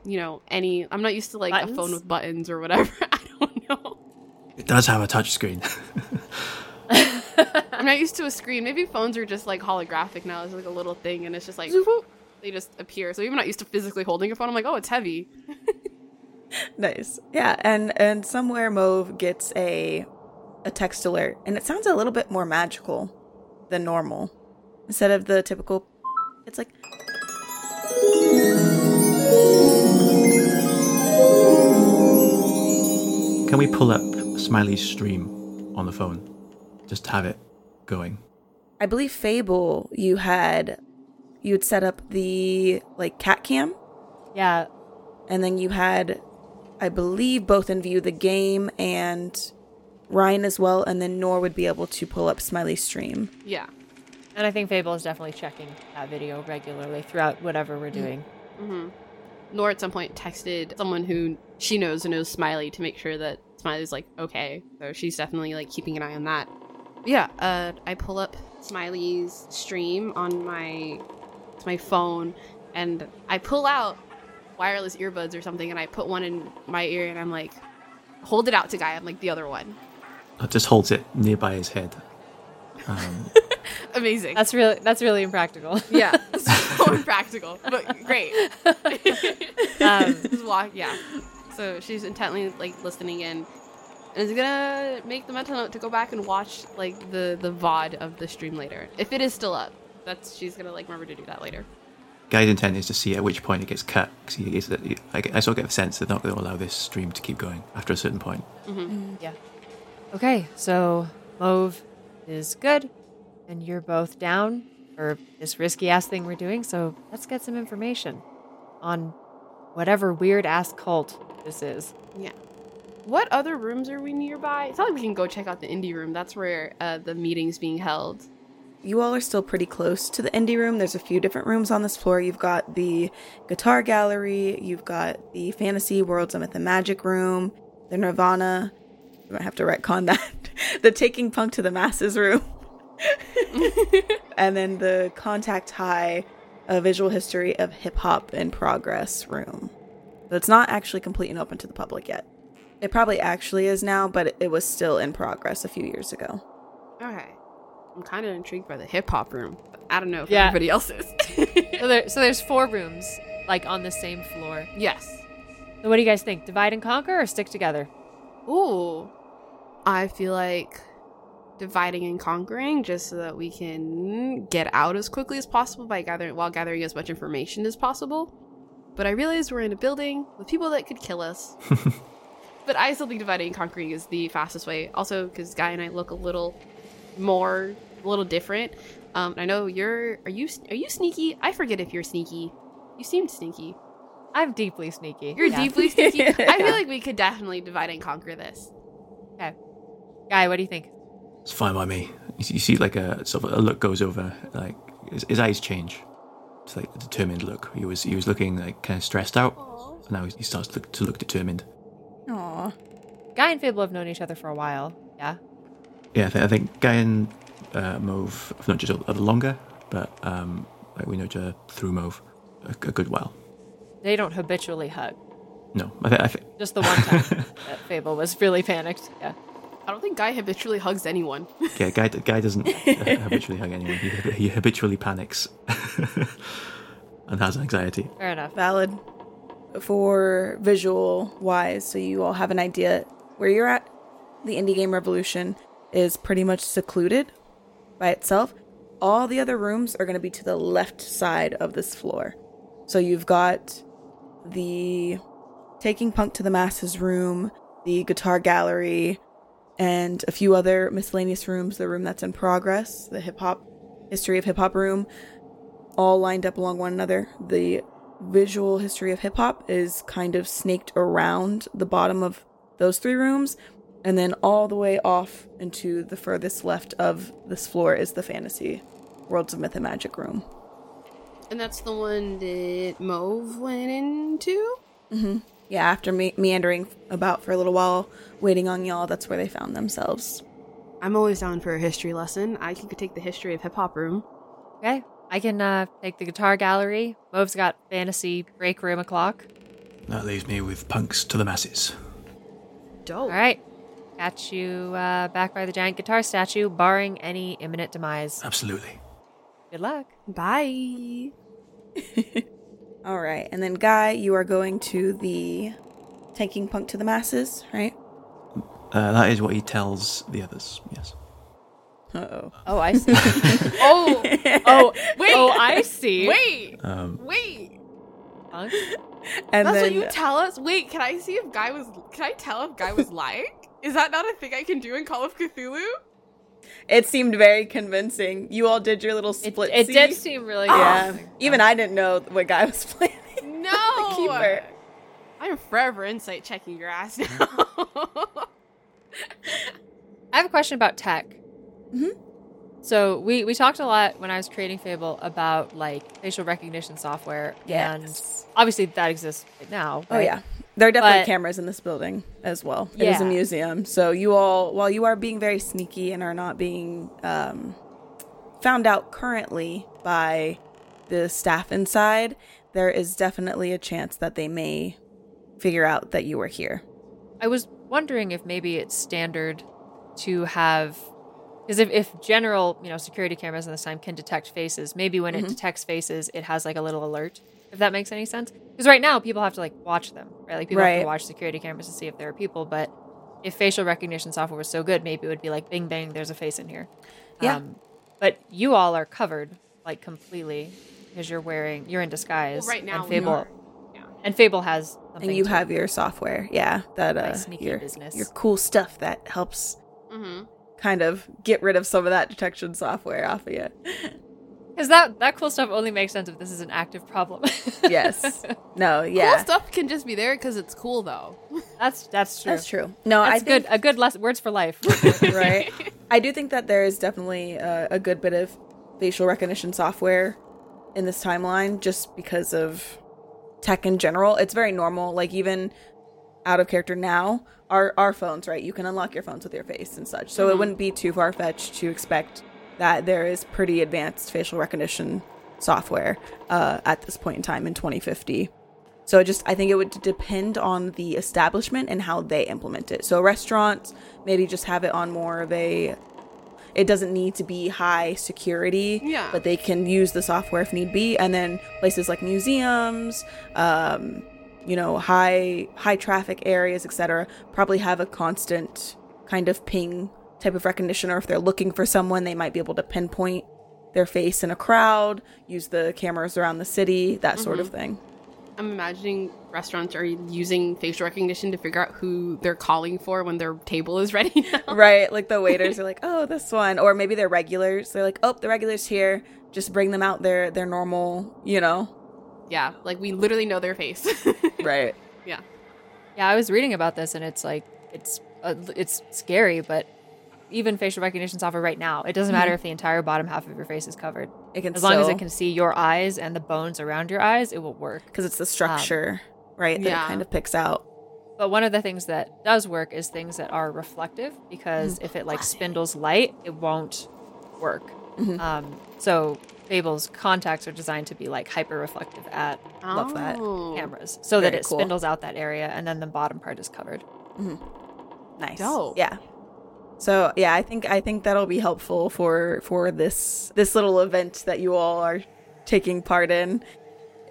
you know, any. I'm not used to like a phone with buttons or whatever. <laughs> I don't know. It does have a touchscreen. <laughs> I'm not used to a screen. Maybe phones are just like holographic now. It's like a little thing, and it's just like whoop, they just appear. So even not used to physically holding a phone. I'm like, oh, it's heavy. <laughs> nice. Yeah, and and somewhere Mauve gets a a text alert, and it sounds a little bit more magical than normal. Instead of the typical, it's like. Can we pull up Smiley's stream on the phone? Just have it going. I believe Fable, you had you had set up the like cat cam, Yeah, and then you had, I believe, both in view the game and Ryan as well, and then Noor would be able to pull up Smiley's stream. Yeah. and I think Fable is definitely checking that video regularly throughout whatever we're doing. Mm-hmm. Nor at some point texted someone who she knows and knows Smiley to make sure that Smiley's like okay. So she's definitely like keeping an eye on that. Yeah, uh, I pull up Smiley's stream on my my phone, and I pull out wireless earbuds or something, and I put one in my ear, and I'm like, hold it out to Guy. I'm like the other one. Just holds it nearby his head. Um, <laughs> Amazing. That's really that's really impractical. yeah, <laughs> so impractical, but great. <laughs> Um, Just walk, yeah. So she's intently like listening in, and is gonna make the mental note to go back and watch like the the VOD of the stream later, if it is still up. That's she's gonna like remember to do that later. Guy's intent is to see at which point it gets cut. 'cause he is, I, I sort of get the sense they're not going to allow this stream to keep going after a certain point. Mm-hmm. Yeah. Okay, so Mauve is good, and you're both down for this risky ass thing we're doing. So let's get some information on whatever weird ass cult this is. Yeah. What other rooms are we nearby? It's not like we can go check out the indie room. That's where uh, the meeting's being held. You all are still pretty close to the indie room. There's a few different rooms on this floor. You've got the guitar gallery, you've got the fantasy worlds of myth and magic room, the Nirvana. You might have to retcon that. <laughs> the taking punk to the masses room, <laughs> and then the contact high, a visual history of hip hop in progress room. But it's not actually complete and open to the public yet. It probably actually is now, but it was still in progress a few years ago. Okay. I'm kind of intrigued by the hip hop room. I don't know if Yeah. everybody else is. <laughs> So, there, so there's four rooms, like on the same floor. yes. So what do you guys think? Divide and conquer or stick together? Ooh. I feel like dividing and conquering just so that we can get out as quickly as possible by gathering while gathering as much information as possible. But I realize we're in a building with people that could kill us. <laughs> but I still think dividing and conquering is the fastest way. Also, because Guy and I look a little more, a little different. Um, I know you're. Are you? Are you sneaky? I forget if you're sneaky. You seemed sneaky. I'm deeply sneaky. You're Yeah. deeply sneaky. <laughs> I feel like we could definitely divide and conquer this. Okay. Guy, what do you think? It's fine by me. You see, like a sort of a look goes over, like his, his eyes change. It's like a determined look. He was he was looking like kind of stressed out, and now he starts to look, to look determined. Aww. Guy and Fable have known each other for a while. Yeah. Yeah, I think, I think Guy and uh, Mauve have known each other longer, but um, like we know each other through Mauve a, a good while. They don't habitually hug. No, I, th- think Just the one time <laughs> that Fable was really panicked. Yeah. I don't think Guy habitually hugs anyone. <laughs> yeah, Guy Guy doesn't habitually hug anyone. He, he habitually panics <laughs> and has anxiety. Fair enough. valid for visual wise so you all have an idea where you're at the indie game revolution is pretty much secluded by itself all the other rooms are going to be to the left side of this floor so you've got the taking punk to the masses room the guitar gallery and a few other miscellaneous rooms the room that's in progress the hip hop history of hip hop room all lined up along one another. The visual history of hip hop is kind of snaked around the bottom of those three rooms, and then all the way off into the furthest left of this floor is the fantasy worlds of myth and magic room. And that's the one that Mauve went into? Mm-hmm. Yeah, after me- meandering about for a little while, waiting on y'all, that's where they found themselves. I'm always down for a history lesson. I could take the history of hip hop room. Okay. I can uh, take the guitar gallery. Mauve's got fantasy break room o'clock. That leaves me with punks to the masses. Dope. All right. Catch you uh, back by the giant guitar statue, barring any imminent demise. Absolutely. Good luck. Bye. <laughs> All right, and then Guy, you are going to the taking punk to the masses, right? Uh, that is what he tells the others. Yes. Uh oh. Oh, I see. <laughs> Oh, oh, wait. Oh, I see. Wait, Um, wait. Punk? And That's then what you tell us. Wait, can I see if guy was? Can I tell if guy was <laughs> lying? Is that not a thing I can do in Call of Cthulhu? It seemed very convincing. You all did your little split. it did seem really good. Yeah. Even I didn't know what guy was <laughs> playing. No. <laughs> keeper. I'm forever insight checking your ass now. <laughs> I have a question about tech. Mhm. So we we talked a lot when I was creating Fable about like facial recognition software, Yes. and obviously that exists right now. Oh yeah. There are definitely But- cameras in this building as well. It is a museum. So you all while you are being very sneaky and are not being um, found out currently by the staff inside, there is definitely a chance that they may figure out that you were here. I was wondering if maybe it's standard to have because if, if general you know security cameras in this time can detect faces, maybe when it Mhm. detects faces, it has like a little alert. If that makes any sense, because right now people have to like watch them, right? Like people have to watch security cameras to see if there are people. But if facial recognition software was so good, maybe it would be like, bing bang, there's a face in here. Yeah. but you all are covered like completely because you're wearing you're in disguise. Well, right now and we Fable, are. Yeah. and Fable has something and you to- have your software, yeah, that My uh sneaky your, business. your cool stuff that helps mm-hmm. Kind of get rid of some of that detection software off of you. Because that that cool stuff only makes sense if this is an active problem. <laughs> yes. No, yeah. Cool stuff can just be there because it's cool, though. That's that's true. That's true. No, That's I good. A good lesson. Words for life. <laughs> right? <laughs> I do think that there is definitely a, a good bit of facial recognition software in this timeline just because of tech in general. It's very normal. Like even out of character now, our our phones, right? You can unlock your phones with your face and such. So it wouldn't be too far fetched to expect that there is pretty advanced facial recognition software uh, at this point in time in 2050. So just I think it would depend on the establishment and how they implement it. So restaurants maybe just have it on more of a it doesn't need to be high security, Yeah. but they can use the software if need be. And then places like museums, um, you know, high high traffic areas, etc., probably have a constant kind of ping type of recognition. Or if they're looking for someone, they might be able to pinpoint their face in a crowd, use the cameras around the city, that sort of mm-hmm. thing. I'm imagining restaurants are using facial recognition to figure out who they're calling for when their table is <laughs> ready now. right? Like the waiters are like, "Oh, this one," or maybe they're regulars. They're like, "Oh, the regulars here. Just bring them out their their normal, you know." Yeah, like we literally know their face. <laughs> Right. yeah. yeah, I was reading about this, and it's like it's uh, it's scary, but even facial recognition software right now, it doesn't matter if the entire bottom half of your face is covered. It can As long as it can see your eyes and the bones around your eyes, it will work. because it's the structure, right? That yeah. it kind of picks out. But one of the things that does work is things that are reflective because if it like spindles light, it won't work. Mm-hmm. Um, so Fable's contacts are designed to be like hyper reflective at Love that. Oh. cameras so that it cool. spindles out that area and then the bottom part is covered. Nice. Dope. Yeah. So yeah, I think I think that'll be helpful for for this this little event that you all are taking part in.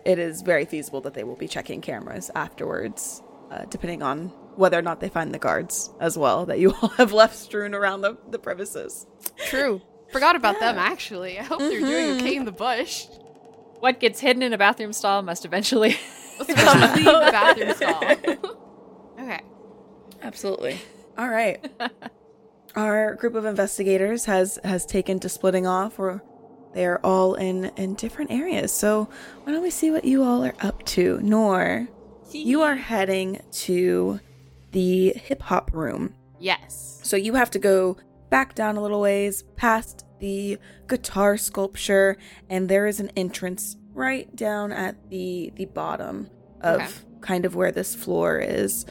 It is very feasible that they will be checking cameras afterwards, uh, depending on whether or not they find the guards as well that you <laughs> all have left strewn around the, the premises. True. Forgot about them actually. I hope they're doing okay in the bush. What gets hidden in a bathroom stall must eventually Let's come leave <laughs> the bathroom stall. <laughs> okay. Absolutely. All right. Our group of investigators has has taken to splitting off or they are all in in different areas. So, why don't we see what you all are up to? Noor you are heading to the hip hop room. Yes. So you have to go back down a little ways past the guitar sculpture and there is an entrance right down at the the bottom of Okay. kind of where this floor is.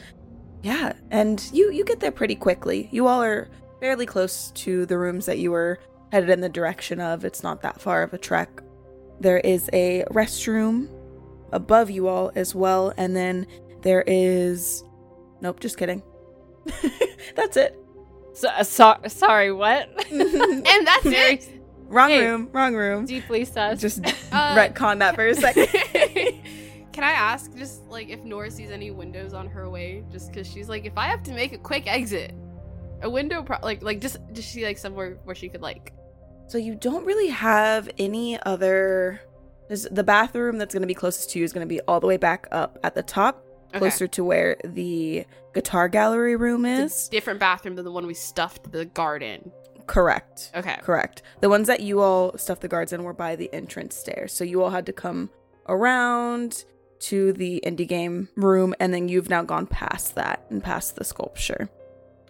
Yeah, and you you get there pretty quickly. You all are fairly close to the rooms that you were headed in the direction of. It's not that far of a trek. There is a restroom above you all as well, and then there is Nope, just kidding. <laughs> That's it. So, so, sorry, what? <laughs> And that's Very it. Wrong Hey. room, wrong room. deeply sus. Just Uh, <laughs> <laughs> retcon that for a second. can I ask just like if Nora sees any windows on her way? Just because she's like, if I have to make a quick exit, a window, pro- like like just does she like somewhere where she could like? So you don't really have any other. There's the bathroom that's going to be closest to you is going to be all the way back up at the top, Okay. closer to where the guitar gallery room It's is. a different bathroom than the one we stuffed the garden. Correct. Okay. Correct. The ones that you all stuffed the guards in were by the entrance stairs. So you all had to come around to the indie game room, and then you've now gone past that and past the sculpture.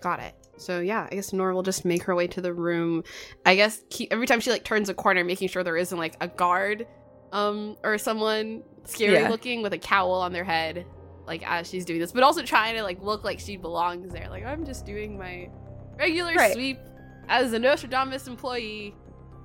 Got it. So yeah, I guess Nora will just make her way to the room. I guess keep, every time she like turns a corner, making sure there isn't like a guard, um, or someone scary Yeah. looking with a cowl on their head, like as she's doing this, but also trying to like look like she belongs there. Like I'm just doing my regular Right. sweep as a Nostradamus employee.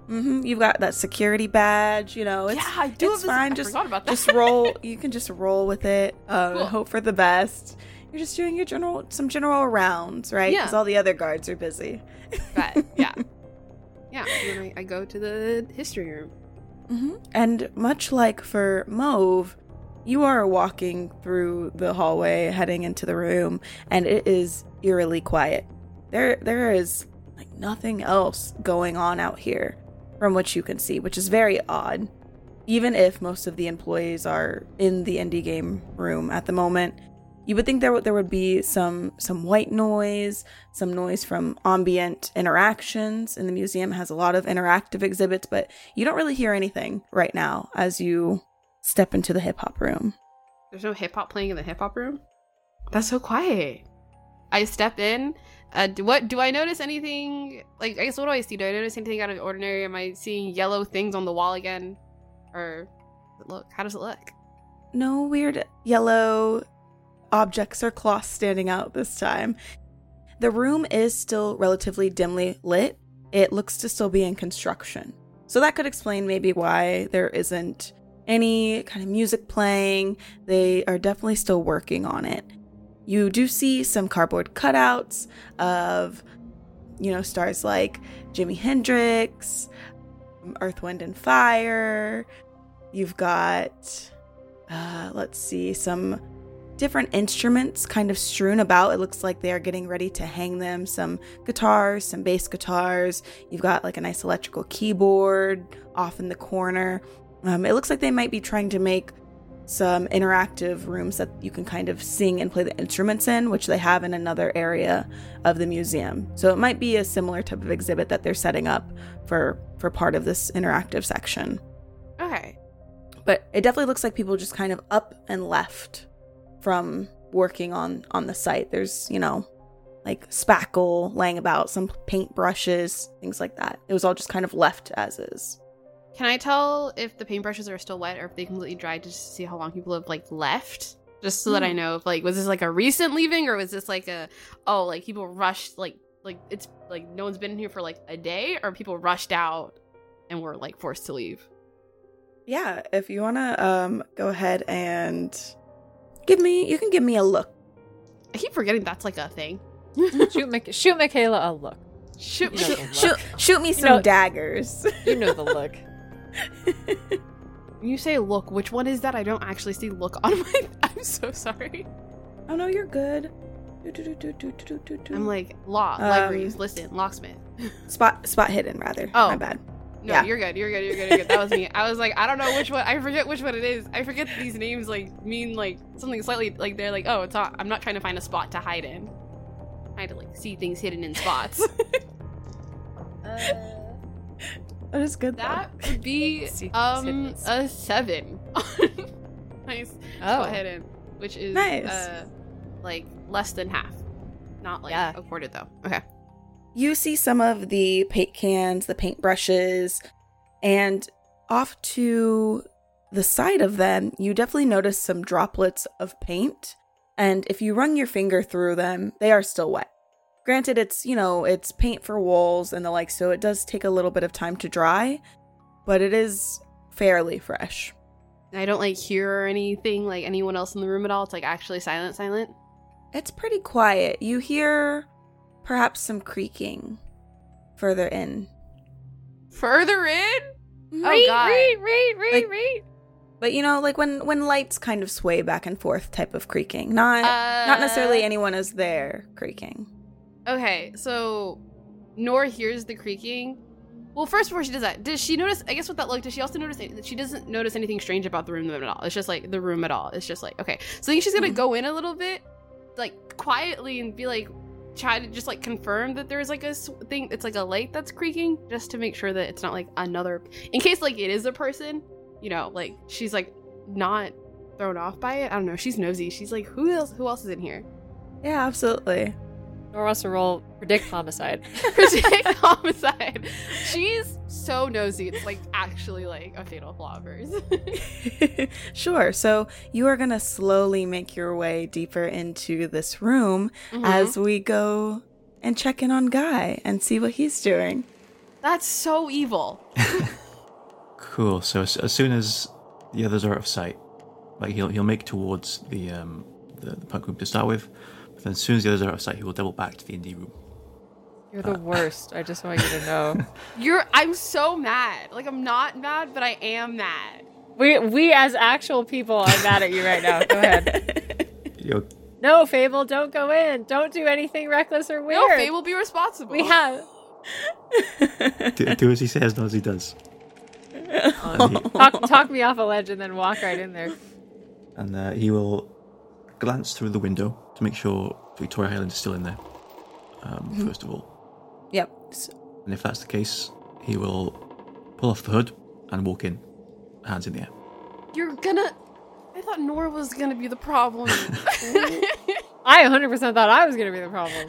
hmm You've got that security badge. You know, it's, yeah, I do. it's this- fine. I Just about that. just roll. <laughs> You can just roll with it. Um, Cool. hope for the best. You're just doing your general, some general rounds, right? Yeah. Because all the other guards are busy. But <laughs> yeah, yeah. I, I go to the history room. hmm And much like for Mauve, you are walking through the hallway heading into the room, and it is eerily quiet. There, there is like nothing else going on out here from what you can see, which is very odd. Even if most of the employees are in the indie game room at the moment, you would think there would there would be some some white noise, some noise from ambient interactions. And the museum has a lot of interactive exhibits, but you don't really hear anything right now as you step into the hip hop room. There's no hip hop playing in the hip hop room. That's so quiet. I step in. Uh, do, what do I notice anything? Like, I guess what do I see? Do I notice anything out of the ordinary? Am I seeing yellow things on the wall again, or look? How does it look? No weird yellow objects or cloths standing out this time. The room is still relatively dimly lit. It looks to still be in construction. So that could explain maybe why there isn't any kind of music playing. They are definitely still working on it. You do see some cardboard cutouts of, you know, stars like Jimi Hendrix, Earth, Wind, and Fire. You've got, uh, let's see, some different instruments kind of strewn about. It looks like they are getting ready to hang them. Some guitars, some bass guitars. You've got like a nice electrical keyboard off in the corner. Um, it looks like they might be trying to make some interactive rooms that you can kind of sing and play the instruments in, which they have in another area of the museum. So it might be a similar type of exhibit that they're setting up for for part of this interactive section. Okay. But it definitely looks like people just kind of up and left from working on on the site. There's, you know, like spackle laying about, some paint brushes, things like that. It was all just kind of left as is. Can I tell if the paintbrushes are still wet or if they completely dried just to see how long people have like left? Just so that I Hmm. know if like was this like a recent leaving or was this like a oh like people rushed like like it's like no one's been in here for like a day or people rushed out and were like forced to leave. Yeah, if you want to um go ahead and give me you can give me a look. I keep forgetting that's like a thing. <laughs> shoot, Mich- shoot Michaela a look. Shoot, You know <laughs> Shoot, shoot, shoot me You some know- daggers. You know the look. <laughs> When <laughs> you say look, which one is that? I don't actually see look on my. <laughs> I'm so sorry. oh no, you're good. I'm like law Um, libraries. Listen, locksmith. <laughs> spot spot hidden rather. Oh. my bad. No, Yeah. you're good. You're good. You're good. You're good. That was me. I was like, I don't know which one. I forget which one it is. I forget these names like mean like something slightly like they're like oh it's not. I'm not trying to find a spot to hide in. I had to like see things hidden in spots. That is good. that would be <laughs> um a seven. <laughs> nice. Oh. Spot hidden, which is Nice. uh like less than half. Not like Yeah. a quarter though. Okay. you see some of the paint cans, the paint brushes, and off to the side of them, you definitely notice some droplets of paint. And if you run your finger through them, they are still wet. Granted, it's, you know, it's paint for walls and the like, so it does take a little bit of time to dry, but it is fairly fresh. I don't like hear anything like anyone else in the room at all. It's like actually silent, silent. It's pretty quiet. You hear perhaps some creaking further in. Further in? Oh read, god. read, read, read, Like- read. But you know, like when when lights kind of sway back and forth type of creaking. Not not necessarily Uh, anyone is there creaking. Okay, so Nora hears the creaking. Well, first before she does that, does she notice? I guess with that look, does she also notice that she doesn't notice anything strange about the room at all? It's just like the room at all. It's just like okay. So I think she's gonna hmm. go in a little bit, like quietly, and be like, try to just like confirm that there's like a thing. It's like a light that's creaking, just to make sure that it's not like another. In case like it is a person, you know, like she's like not thrown off by it. I don't know. She's nosy. She's like, who else? Who else is in here? Yeah, absolutely. Nor wants to roll predict homicide. <laughs> <laughs> predict homicide. She's so nosy. It's like actually like a fatal flaw of hers. <laughs> sure. So you are going to slowly make your way deeper into this room Mhm. as we go and check in on Guy and see what he's doing. That's so evil. Cool. So as, as soon as the others are out of sight, like he'll he'll make towards the um the, the punk group to start with, but then as soon as the others are out of sight, he will double back to the indie room. You're the <laughs> worst. I just want you to know. You're. I'm so mad. Like I'm not mad, but I am mad. We we as actual people are mad at you right now. Go ahead. <laughs> Yo, No, Fable, don't go in. Don't do anything reckless or weird. No, Faye will be responsible. We have do, do as he says, not as he does. And <laughs> he, talk talk me off a ledge and then walk right in there. and uh, he will glance through the window to make sure Victoria Hyland is still in there. Um, Mhm. First of all, Yep. and if that's the case, he will pull off the hood and walk in, hands in the air. You're gonna. I thought Nora was gonna be the problem. <laughs> <laughs> I 100% thought I was going to be the problem.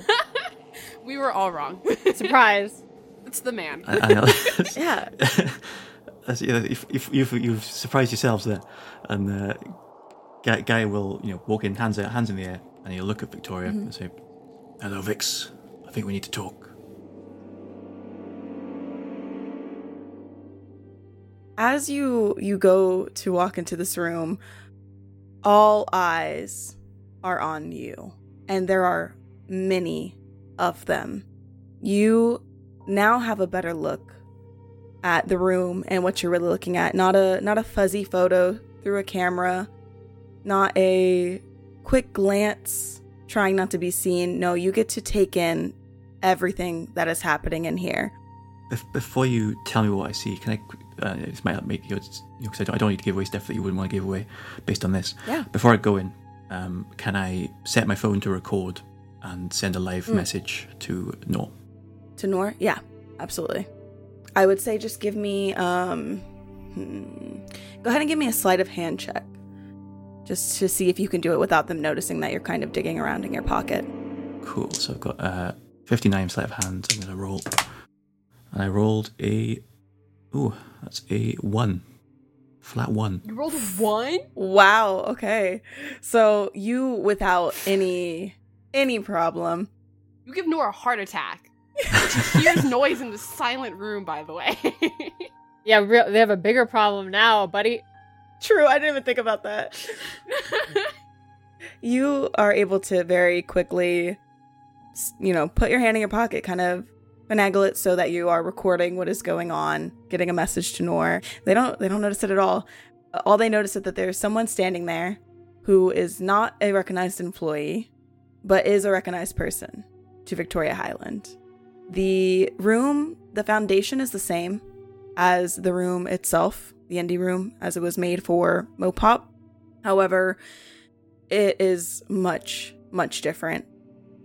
<laughs> we were all wrong. Surprise. It's the man. I, I know. yeah. That's, yeah, if, if you've, you've surprised yourselves there, and uh, guy, guy will you know walk in, hands out, hands in the air, and he'll look at Victoria Mhm. and say, "Hello, Vicks. I think we need to talk." As you you go to walk into this room, all eyes are on you, and there are many of them. You now have a better look at the room and what you're really looking at. Not a not a fuzzy photo through a camera, not a quick glance trying not to be seen. No, you get to take in everything that is happening in here. Bef- before you tell me what I see, can I? Uh, this might make you, because I, don't, I don't need to give away stuff that you wouldn't want to give away based on this. Yeah. Before I go in, um, can I set my phone to record and send a live Mm. message to Noor? To Noor? Yeah, absolutely. I would say just give me um hmm, go ahead and give me a sleight of hand check. Just to see if you can do it without them noticing that you're kind of digging around in your pocket. Cool. So I've got uh, 59 sleight of hand. I'm going to roll. And I rolled a. Ooh, that's a one. Flat one. You rolled a one. Wow, okay. So you without any any problem. You give Nora a heart attack. she hears <laughs> noise in the silent room. By the way. <laughs> Yeah, real, they have a bigger problem now, buddy. True, I didn't even think about that. <laughs> you are able to very quickly you know, put your hand in your pocket, kind of finagle it so that you are recording what is going on, getting a message to Noor. They don't they don't notice it at all. All they notice is that there's someone standing there who is not a recognized employee, but is a recognized person to Victoria Hyland. The room, the foundation is the same as the room itself, the indie room, as it was made for MoPOP. However, it is much, much different.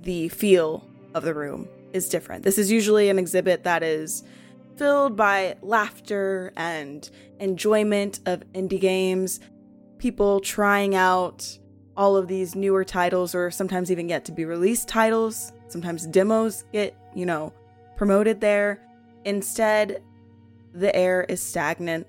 The feel of the room is different. This is usually an exhibit that is filled by laughter and enjoyment of indie games, people trying out all of these newer titles or sometimes even yet to be released titles. Sometimes demos get, you know, promoted there. Instead, the air is stagnant.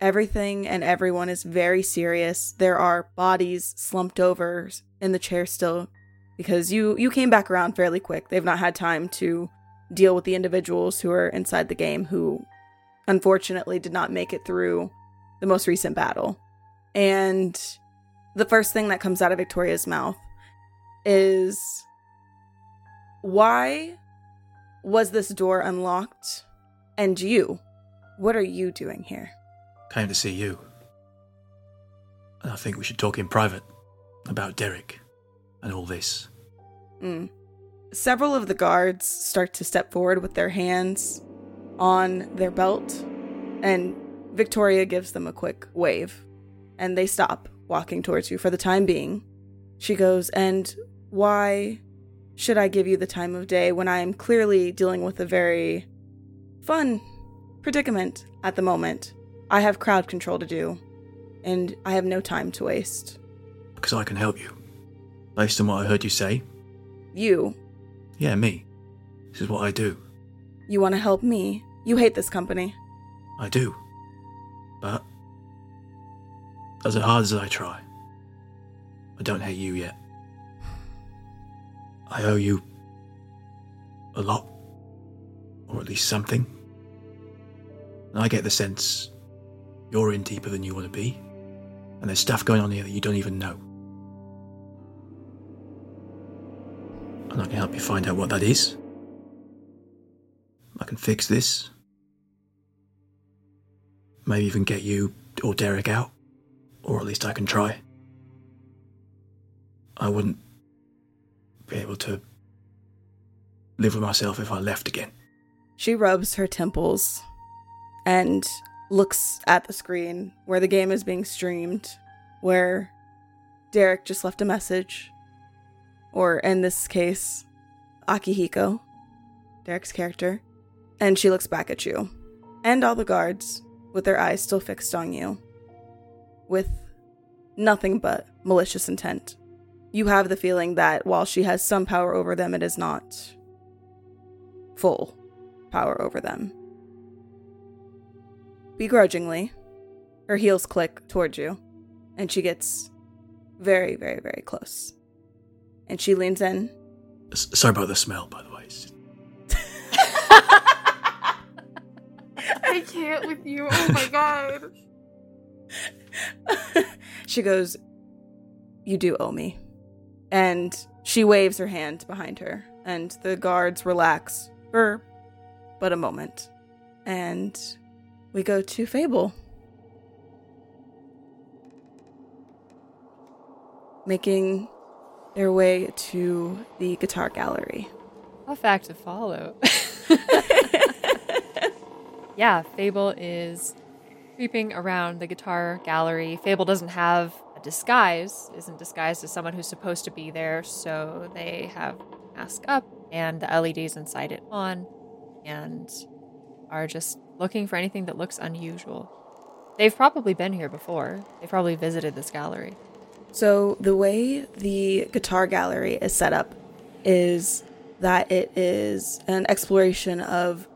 Everything and everyone is very serious. There are bodies slumped over in the chair still because you you came back around fairly quick. They've not had time to deal with the individuals who are inside the game who unfortunately did not make it through the most recent battle. And the first thing that comes out of Victoria's mouth is why was this door unlocked? And you, what are you doing here? Came to see you. I think we should talk in private about Derek and all this. Mm. Several of the guards start to step forward with their hands on their belt, and Victoria gives them a quick wave, and they stop walking towards you for the time being. She goes, And why should I give you the time of day when I am clearly dealing with a very fun predicament at the moment? I have crowd control to do, and I have no time to waste. Because I can help you. Based on what I heard you say, You, yeah, me. This is what I do. you want to help me? You hate this company. I do. But, as hard as I try, I don't hate you yet. I owe you a lot, or at least something. And I get the sense you're in deeper than you want to be, and there's stuff going on here that you don't even know. And I can help you find out what that is. I can fix this. Maybe even get you or Derek out. Or at least I can try. I wouldn't be able to live with myself if I left again. She rubs her temples and looks at the screen where the game is being streamed, where Derek just left a message. Or in this case, Akihiko, Derek's character. And she looks back at you and all the guards with their eyes still fixed on you, with nothing but malicious intent. You have the feeling that while she has some power over them, it is not full power over them. Begrudgingly, her heels click towards you, and she gets very, very, very close. And she leans in. S- sorry about the smell, by the way. It's- <laughs> I can't with you. Oh my god. <laughs> she goes, You do owe me. And she waves her hand behind her, and the guards relax for but a moment. And we go to Fable. Making their way to the guitar gallery. A fact to follow. <laughs> yeah, Fable is creeping around the guitar gallery. Fable doesn't have a disguise, isn't disguised as someone who's supposed to be there, so they have mask up and the LEDs inside it on and are just looking for anything that looks unusual. They've probably been here before. They've probably visited this gallery. So, the way the guitar gallery is set up is that it is an exploration of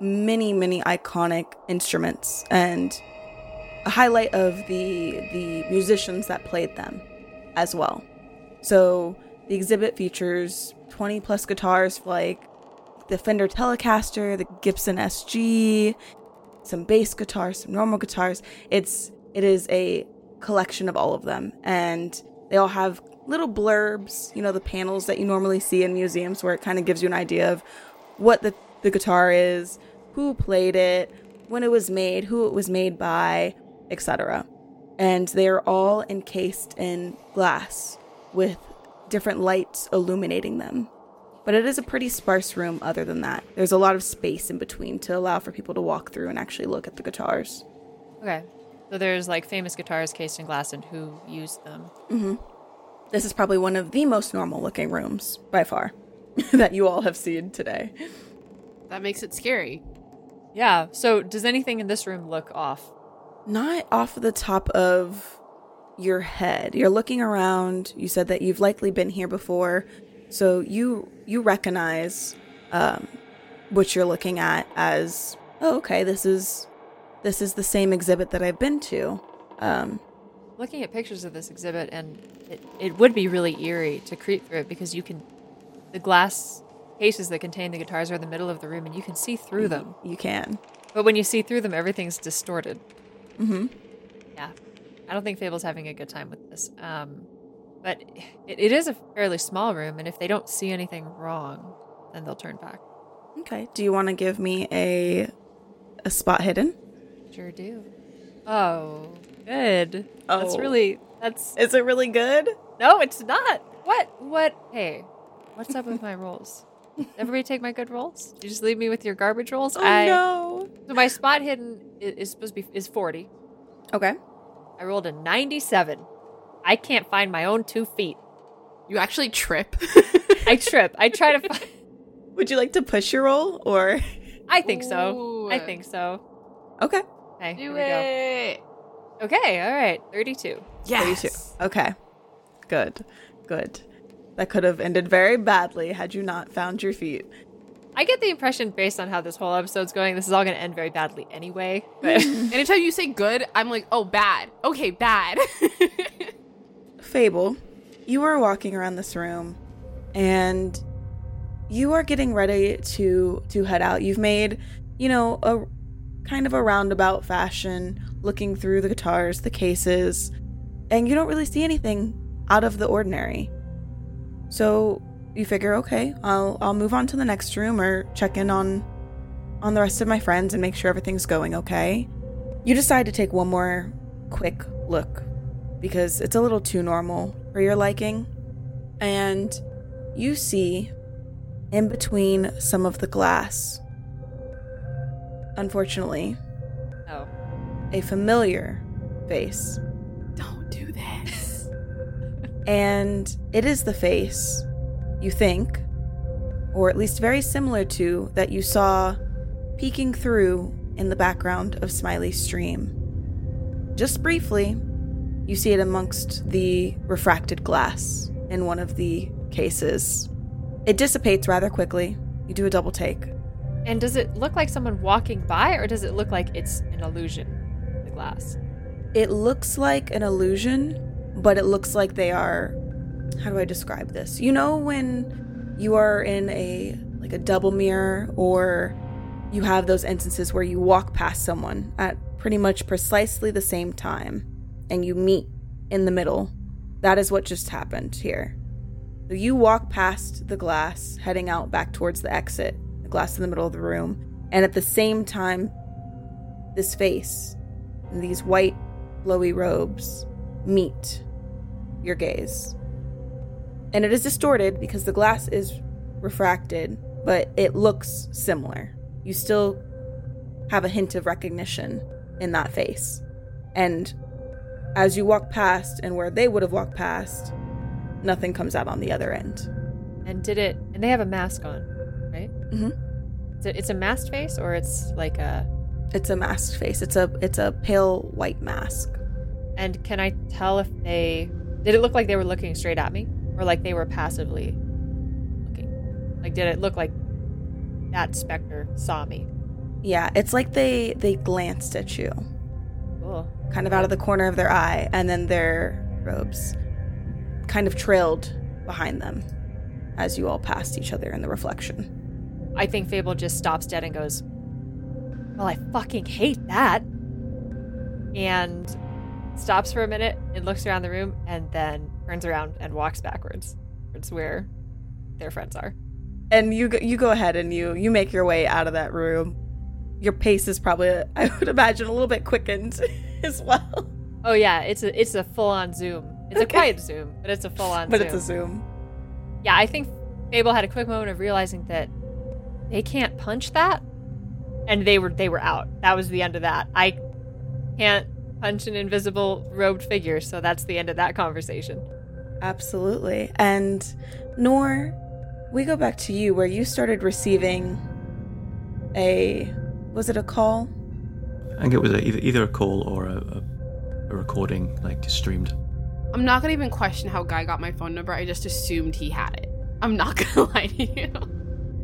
many, many iconic instruments and a highlight of the the musicians that played them as well. So, the exhibit features 20 plus guitars like the Fender Telecaster, the Gibson SG, some bass guitars, some normal guitars. It's it is a collection of all of them and they all have little blurbs, you know, the panels that you normally see in museums where it kind of gives you an idea of what the, the guitar is, who played it, when it was made, who it was made by, etc. And they are all encased in glass with different lights illuminating them. But it is a pretty sparse room other than that. There's a lot of space in between to allow for people to walk through and actually look at the guitars. Okay. So there's like famous guitars cased in glass and who used them. hmm This is probably one of the most normal looking rooms by far <laughs> that you all have seen today. That makes it scary. Yeah. So does anything in this room look off? Not off the top of your head. You're looking around. You said that you've likely been here before, so you you recognize um, what you're looking at as oh, okay. This is this is the same exhibit that I've been to. Um, Looking at pictures of this exhibit, and it, it would be really eerie to creep through it because you can, the glass cases that contain the guitars are in the middle of the room and you can see through them. You can. But when you see through them, everything's distorted. Mm-hmm. Yeah. I don't think Fable's having a good time with this. Um, but it, it is a fairly small room, and if they don't see anything wrong, then they'll turn back. Okay. Do you want to give me a a spot hidden? Sure do. Oh, good. Oh. That's really that's Is it really good? No, it's not. What? What? Hey, what's up with my rolls? Everybody take my good rolls. You just leave me with your garbage rolls. Oh I, no. So my spot hidden is, is supposed to be is forty. Okay. I rolled a ninety-seven. I can't find my own two feet. You actually trip. I trip. I try to. Find, <laughs> Would you like to push your roll or? I think so. Ooh. I think so. Okay. Okay, Do here we it. go. Okay, all right. Thirty-two. Yes. 32. Okay. Good. Good. That could have ended very badly had you not found your feet. I get the impression, based on how this whole episode's going, this is all going to end very badly anyway. But <laughs> Anytime you say good, I'm like, oh, bad. Okay, bad. <laughs> Fable, you are walking around this room and you are getting ready to to head out. You've made, you know, a kind of a roundabout fashion looking through the guitars, the cases, and you don't really see anything out of the ordinary. So, you figure, okay, I'll I'll move on to the next room or check in on on the rest of my friends and make sure everything's going okay. You decide to take one more quick look because it's a little too normal for your liking. And you see in between some of the glass, unfortunately, oh, a familiar face. Don't do this. <laughs> And it is the face you think, or at least very similar to, that you saw peeking through in the background of Smiley's stream. Just briefly, you see it amongst the refracted glass in one of the cases. It dissipates rather quickly. You do a double take. and does it look like someone walking by, or does it look like it's an illusion? The glass. It looks like an illusion, but it looks like they are how do I describe this? You know when you are in a like a double mirror or you have those instances where you walk past someone at pretty much precisely the same time and you meet in the middle. That is what just happened here. So you walk past the glass heading out back towards the exit, the glass in the middle of the room, and at the same time this face and these white flowy robes meet your gaze. And it is distorted because the glass is refracted, but it looks similar. You still have a hint of recognition in that face. And as you walk past and where they would have walked past, nothing comes out on the other end. And did it? And they have a mask on, right? Mhm. Is it, it's a masked face, or it's like a. It's a masked face. It's a it's a pale white mask. And can I tell if they did it look like they were looking straight at me, or like they were passively looking? Like, did it look like that specter saw me? Yeah, it's like they they glanced at you. Kind of out of the corner of their eye, and then their robes kind of trailed behind them as you all passed each other in the reflection. I think Fable just stops dead and goes, Well, I fucking hate that. And stops for a minute and looks around the room and then turns around and walks backwards towards where their friends are. And you go, you go ahead and you you make your way out of that room. Your pace is probably, <laughs> I would imagine, a little bit quickened <laughs> as well. Oh yeah, it's a it's a full on zoom. It's a quiet zoom, but it's a full on But zoom. it's a zoom. Yeah, I think Fable had a quick moment of realizing that they can't punch that. And they were they were out. That was the end of that. I can't punch an invisible robed figure, so that's the end of that conversation. Absolutely. And Noor, we go back to you where you started receiving a was it a call? I think it was a, either, either a call or a, a, a recording, like just streamed. I'm not gonna even question how Guy got my phone number. I just assumed he had it. I'm not <laughs> gonna lie to you.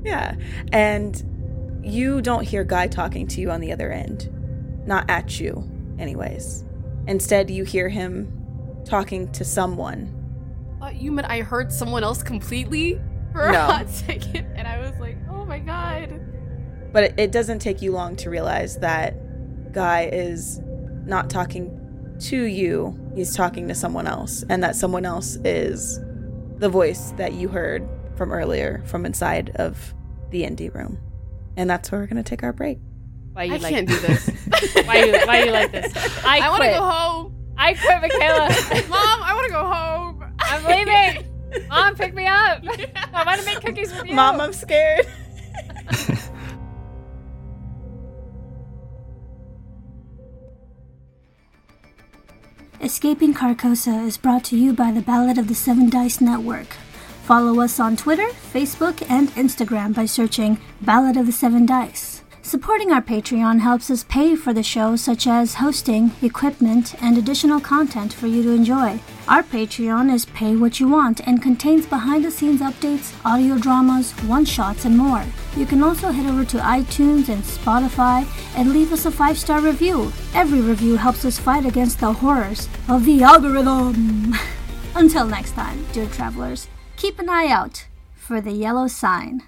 Yeah. And you don't hear Guy talking to you on the other end. Not at you, anyways. Instead, you hear him talking to someone. Uh, you meant I heard someone else completely for a hot second, and I was like, oh my god. But it, it doesn't take you long to realize that Guy is not talking to you, he's talking to someone else. And that someone else is the voice that you heard from earlier from inside of the indie room. And that's where we're going to take our break. Why you I like can't do this. <laughs> why you why you like this? <laughs> I, I want to go home. I quit, Michaela. <laughs> Mom, I want to go home. I'm leaving. Mom, pick me up. I want to make cookies with you. Mom, I'm scared. Escaping Carcosa is brought to you by the Ballad of the Seven Dice Network. Follow us on Twitter, Facebook, and Instagram by searching Ballad of the Seven Dice. Supporting our Patreon helps us pay for the show, such as hosting, equipment, and additional content for you to enjoy. Our Patreon is pay what you want and contains behind the scenes updates, audio dramas, one shots, and more. You can also head over to iTunes and Spotify and leave us a five star review. Every review helps us fight against the horrors of the algorithm. <laughs> Until next time, dear travelers, keep an eye out for the yellow sign.